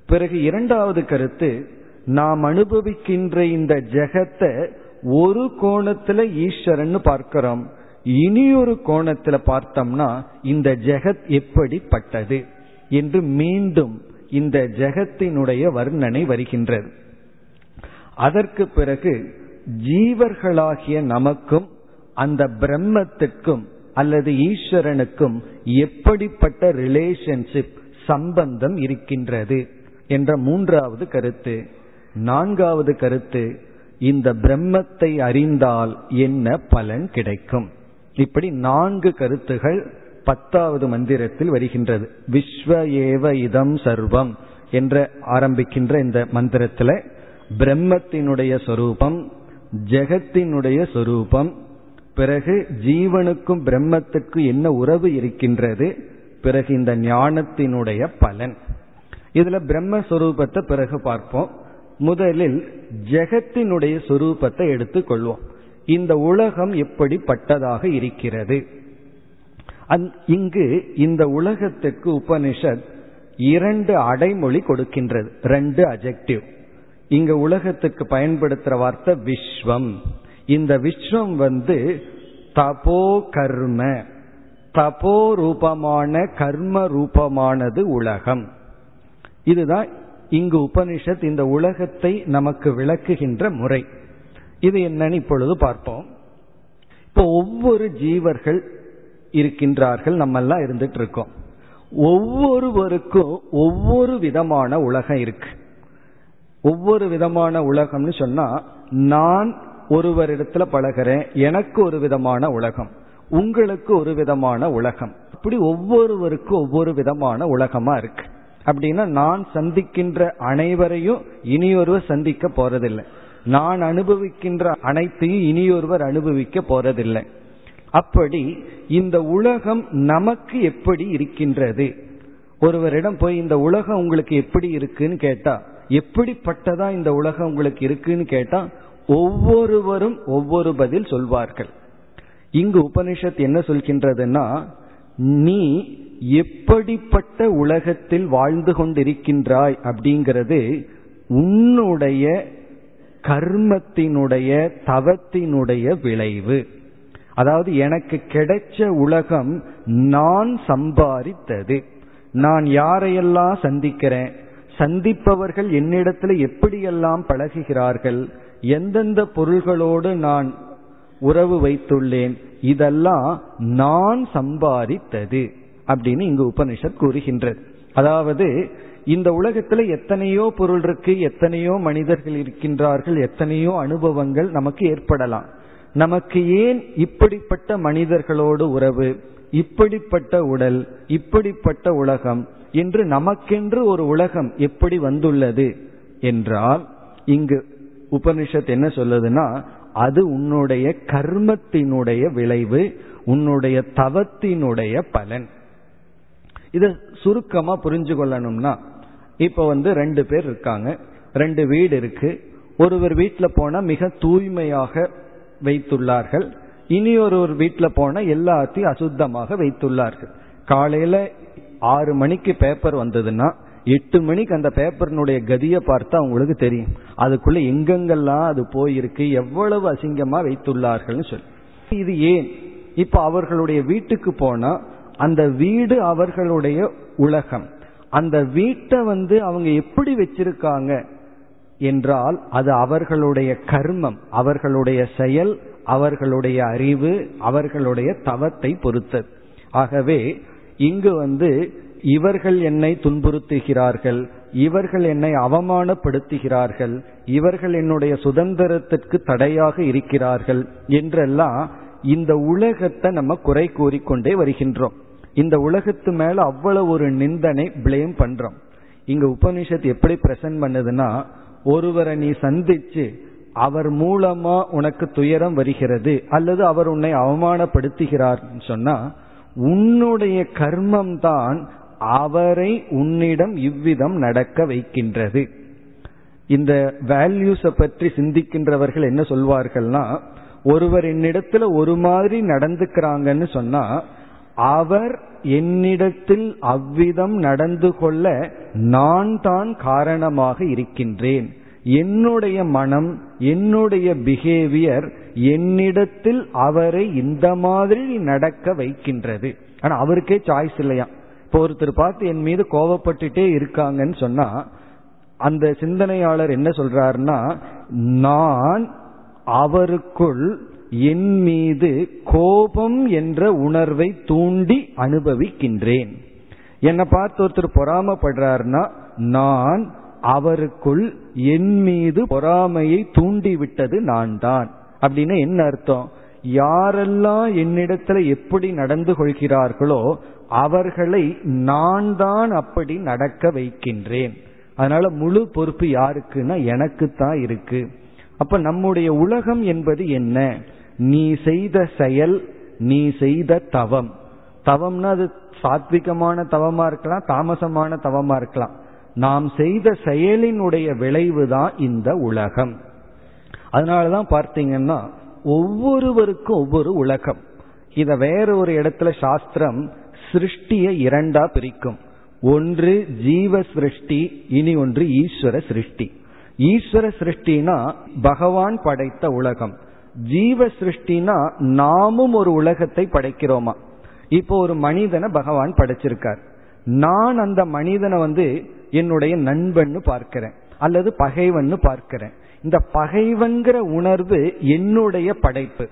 பிறகு இரண்டாவது கருத்து நாம் அனுபவிக்கின்ற இந்த ஜெகத்தை ஒரு கோணத்துல ஈஸ்வரன் பார்க்கிறோம். இனியொரு கோணத்துல பார்த்தோம்னா இந்த ஜெகத் எப்படிப்பட்டது என்று மீண்டும் இந்த ஜெகத்தினுடைய வர்ணனை வருகின்றது. அதற்கு பிறகு ஜீவர்களாகிய நமக்கும் அந்த பிரம்மத்திற்கும் அல்லது ஈஸ்வரனுக்கும் எப்படிப்பட்ட ரிலேஷன்ஷிப் சம்பந்தம் இருக்கின்றது? என்ற மூன்றாவது கருத்து. நான்காவது கருத்து இந்த பிரம்மத்தை அறிந்தால் என்ன பலன் கிடைக்கும்? இப்படி நான்கு கருத்துகள் பத்தாவது மந்திரத்தில் வருகின்றது. விஸ்வ ஏவ இதம் சர்வம் என்ற ஆரம்பிக்கின்ற இந்த மந்திரத்தில் பிரம்மத்தினுடைய சொரூபம் ஜெகத்தினுடைய சொரூபம் பிறகு ஜீவனுக்கும் பிரம்மத்துக்கும் என்ன உறவு இருக்கின்றது பிறகு இந்த ஞானத்தினுடைய பலன். இதுல பிரம்மஸ்வரூபத்தை பிறகு பார்ப்போம். முதலில் ஜெகத்தினுடைய சொரூபத்தை எடுத்துக்கொள்வோம் இந்த உலகம் எப்படிப்பட்டதாக இருக்கிறது? இங்கு இந்த உலகத்துக்கு உபனிஷத் இரண்டு அடைமொழி கொடுக்கின்றது ரெண்டு அஜெக்டிவ் இங்க உலகத்துக்கு பயன்படுத்துற வார்த்தை விஸ்வம். இந்த விஸ்வம் வந்து தபோ கர்ம. தபோ ரூபமான கர்ம ரூபமானது உலகம். இதுதான் இங்கு உபனிஷத் இந்த உலகத்தை நமக்கு விளக்குகின்ற முறை. இது என்னன்னு இப்பொழுது பார்ப்போம். இப்போ ஒவ்வொரு ஜீவர்கள் இருக்கின்றார்கள் நம்ம எல்லாம் இருந்துட்டு இருக்கோம். ஒவ்வொருவருக்கும் ஒவ்வொரு விதமான உலகம் இருக்கு. ஒவ்வொரு விதமான உலகம்னு சொன்னா நான் ஒருவரிடத்துல பழகிறேன் எனக்கு ஒரு விதமான உலகம் உங்களுக்கு ஒரு விதமான உலகம். இப்படி ஒவ்வொருவருக்கும் ஒவ்வொரு விதமான உலகமா இருக்கு. அப்படின்னா நான் சந்திக்கின்ற அனைவரையும் இனியொருவர் சந்திக்க போறதில்லை. நான் அனுபவிக்கின்ற அனைத்தையும் இனியொருவர் அனுபவிக்க போறதில்லை. அப்படி இந்த உலகம் நமக்கு எப்படி இருக்கின்றது? ஒருவரிடம் போய் இந்த உலகம் உங்களுக்கு எப்படி இருக்குன்னு கேட்டா எப்படிப்பட்டதா இந்த உலகம் உங்களுக்கு இருக்குன்னு கேட்டா ஒவ்வொருவரும் ஒவ்வொரு பதில் சொல்வார்கள். இங்கு உபனிஷத் என்ன சொல்கின்றதுன்னா நீ எப்படிப்பட்ட உலகத்தில் வாழ்ந்து கொண்டிருக்கின்றாய் அப்படிங்கிறது உன்னுடைய கர்மத்தினுடைய தவத்தினுடைய விளைவு. அதாவது எனக்கு கிடைச்ச உலகம் நான் சம்பாதித்தது. நான் யாரையெல்லாம் சந்திக்கிறேன்? சந்திப்பவர்கள் என்னிடத்துல எப்படியெல்லாம் பழகுகிறார்கள் எந்தெந்த பொருள்களோடு நான் உறவு வைத்துள்ளேன் இதெல்லாம் நான் சம்பாதித்தது அப்படின்னு இங்கு உபனிஷத் கூறுகின்றது. அதாவது இந்த உலகத்துல எத்தனையோ பொருள் இருக்கு எத்தனையோ மனிதர்கள் இருக்கின்றார்கள் எத்தனையோ அனுபவங்கள் நமக்கு ஏற்படலாம். நமக்கு ஏன் இப்படிப்பட்ட மனிதர்களோடு உறவு இப்படிப்பட்ட உடல் இப்படிப்பட்ட உலகம் இன்று நமக்கென்று ஒரு உலகம் எப்படி வந்துள்ளது என்றால் இங்கு உபனிஷத் என்ன சொல்லுதுன்னா அது உன்னுடைய கர்மத்தினுடைய விளைவு உன்னுடைய தவத்தினுடைய பலன். இதை சுருக்கமா புரிஞ்சு கொள்ளணும்னா இப்ப வந்து ரெண்டு பேர் இருக்காங்க ரெண்டு வீடு இருக்கு. ஒருவர் வீட்டில் போனா மிக தூய்மையாக வைத்துள்ளார்கள் இனி ஒரு ஒரு வீட்டில் போனா எல்லாத்தையும் அசுத்தமாக வைத்துள்ளார்கள். காலையில ஆறு மணிக்கு பேப்பர் வந்ததுன்னா எட்டு மணிக்கு அந்த பேப்பரினுடைய கதியை பார்த்தா அவங்களுக்கு தெரியும். அதுக்குள்ள எங்கெங்கெல்லாம் அது போயிருக்கு எவ்வளவு அசிங்கமா வைத்துள்ளார்கள் சொல்லி. இது ஏன்? இப்ப அவர்களுடைய வீட்டுக்கு போனா அந்த வீடு அவர்களுடைய உலகம். அந்த வீட்டை வந்து அவங்க எப்படி வச்சிருக்காங்க என்றால் அது அவர்களுடைய கர்மம் அவர்களுடைய செயல் அவர்களுடைய அறிவு அவர்களுடைய தவத்தை பொறுத்தது. ஆகவே இங்கு வந்து இவர்கள் என்னை துன்புறுத்துகிறார்கள் இவர்கள் என்னை அவமானப்படுத்துகிறார்கள் இவர்கள் என்னுடைய சுதந்திரத்திற்கு தடையாக இருக்கிறார்கள் என்றெல்லாம் இந்த உலகத்தை நம்ம குறை கூறிக்கொண்டே வருகின்றோம். இந்த உலகத்து மேல அவ்வளவு ஒரு நிந்தனை பிளேம் பண்றோம். இங்க உபனிஷத் எப்படி பிரசன்ட் பண்ணுதுன்னா ஒருவரை நீ சந்திச்சு அவர் மூலமா உனக்கு துயரம் வருகிறது அல்லது அவர் உன்னை அவமானப்படுத்துகிறார் சொன்னா உன்னுடைய கர்மம் தான் அவரை உன்னிடம் இவ்விதம் நடக்க வைக்கின்றது. இந்த வேல்யூஸை பற்றி சிந்திக்கின்றவர்கள் என்ன சொல்வார்கள்னா ஒருவர் என்னிடத்துல ஒரு மாதிரி நடந்துக்கிறாங்கன்னு சொன்னா அவர் என்னிடத்தில் அவ்விதம் நடந்து கொள்ள நான் தான் காரணமாக இருக்கின்றேன். என்னுடைய மனம் என்னுடைய பிஹேவியர் என்னிடத்தில் அவரை இந்த மாதிரி நடக்க வைக்கின்றது. ஆனா அவருக்கே சாய்ஸ் இல்லையா? இப்போ ஒருத்தர் பார்த்து என் மீது கோவப்பட்டுட்டே இருக்காங்கன்னு சொன்னா அந்த சிந்தனையாளர் என்ன சொல்றாருன்னா நான் அவருக்குள் என் மீது கோபம் என்ற உணர்வை தூண்டி அனுபவிக்கின்றேன். என்னை பார்த்து ஒருத்தர் பொறாமப்படுறாருன்னா நான் அவருக்குள் என் மீது பொறாமையை தூண்டிவிட்டது நான் தான் அப்படின்னு என்ன அர்த்தம்? யாரெல்லாம் என்னிடத்துல எப்படி நடந்து கொள்கிறார்களோ அவர்களை நான் தான் அப்படி நடக்க வைக்கின்றேன். அதனால முழு பொறுப்பு யாருக்குன்னா எனக்கு தான் இருக்கு. அப்ப நம்முடைய உலகம் என்பது என்ன? நீ செய்த செயல் நீ செய்த தவம். தவம்னா அது சாத்விகமான தவமா இருக்கலாம் தாமசமான தவமா இருக்கலாம். நாம் செய்த செயலினுடைய விளைவுதான் இந்த உலகம். அதனால தான் பார்த்தீங்கன்னா ஒவ்வொருவருக்கும் ஒவ்வொரு உலகம். இதை வேற ஒரு இடத்துல சாஸ்திரம் சிருஷ்டியை இரண்டா பிரிக்கும். ஒன்று ஜீவ சிருஷ்டி இனி ஒன்று ஈஸ்வர சிருஷ்டி. ஈஸ்வர சிருஷ்டினா பகவான் படைத்த உலகம். ஜீவ சிருஷ்டினா நாமும் ஒரு உலகத்தை படைக்கிறோமா? இப்போ ஒரு மனிதனை பகவான் படைச்சிருக்கார். நான் அந்த மனிதனை வந்து என்னுடைய நண்பன்னு பார்க்கிறேன். அல்லது பகைவன்னு பார்க்கிறேன். இந்த பகைவன்கிற உணர்வு என்னுடைய படைப்பு.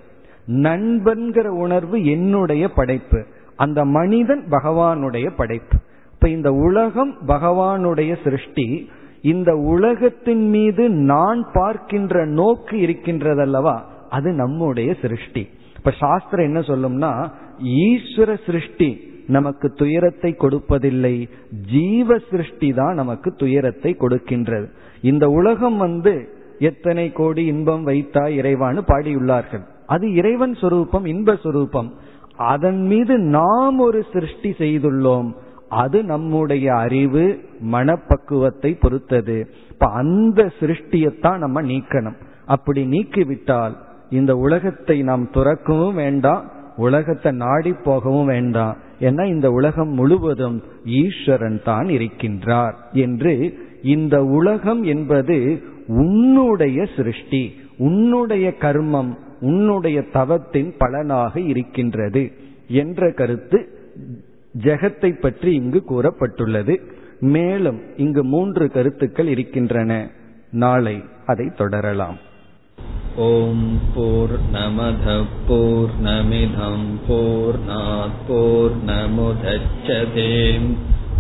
நண்பன்கிற உணர்வு என்னுடைய படைப்பு. அந்த மனிதன் பகவானுடைய படைப்பு. இப்ப இந்த உலகம் பகவானுடைய சிருஷ்டி. இந்த உலகத்தின் மீது நான் பார்க்கின்ற நோக்கு இருக்கின்றதல்லவா? அது நம்முடைய சிருஷ்டி. இப்ப சாஸ்திரம் என்ன சொல்லும்னா ஈஸ்வர சிருஷ்டி நமக்கு துயரத்தை கொடுப்பதில்லை. ஜீவ சிருஷ்டி தான் நமக்கு துயரத்தை கொடுக்கின்றது. இந்த உலகம் வந்து எத்தனை கோடி இன்பம் வைத்தா இறைவான்னு பாடியுள்ளார்கள். அது இறைவன் சொரூபம் இன்ப சொரூபம். அதன் மீது நாம் ஒரு சிருஷ்டி செய்துள்ளோம். அது நம்முடைய அறிவு மனப்பக்குவத்தை பொறுத்தது. இப்ப அந்த சிருஷ்டியத்தான் நம்ம நீக்கணும். அப்படி நீக்கிவிட்டால் இந்த உலகத்தை நாம் துறக்கவும் வேண்டாம் உலகத்தை நாடி போகவும் வேண்டாம். ஏன்னா இந்த உலகம் முழுவதும் ஈஸ்வரன் தான் இருக்கின்றார் என்று இந்த உலகம் என்பது உன்னுடைய சிருஷ்டி உன்னுடைய கர்மம் உன்னுடைய தவத்தின் பலனாக இருக்கின்றது என்ற கருத்து ஜெகத்தை பற்றி இங்கு கூறப்பட்டுள்ளது. மேலும் இங்கு மூன்று கருத்துக்கள் இருக்கின்றன. நாளை அதை தொடரலாம். ஓம் போர் நமத போர் நமிதம் போர் போர்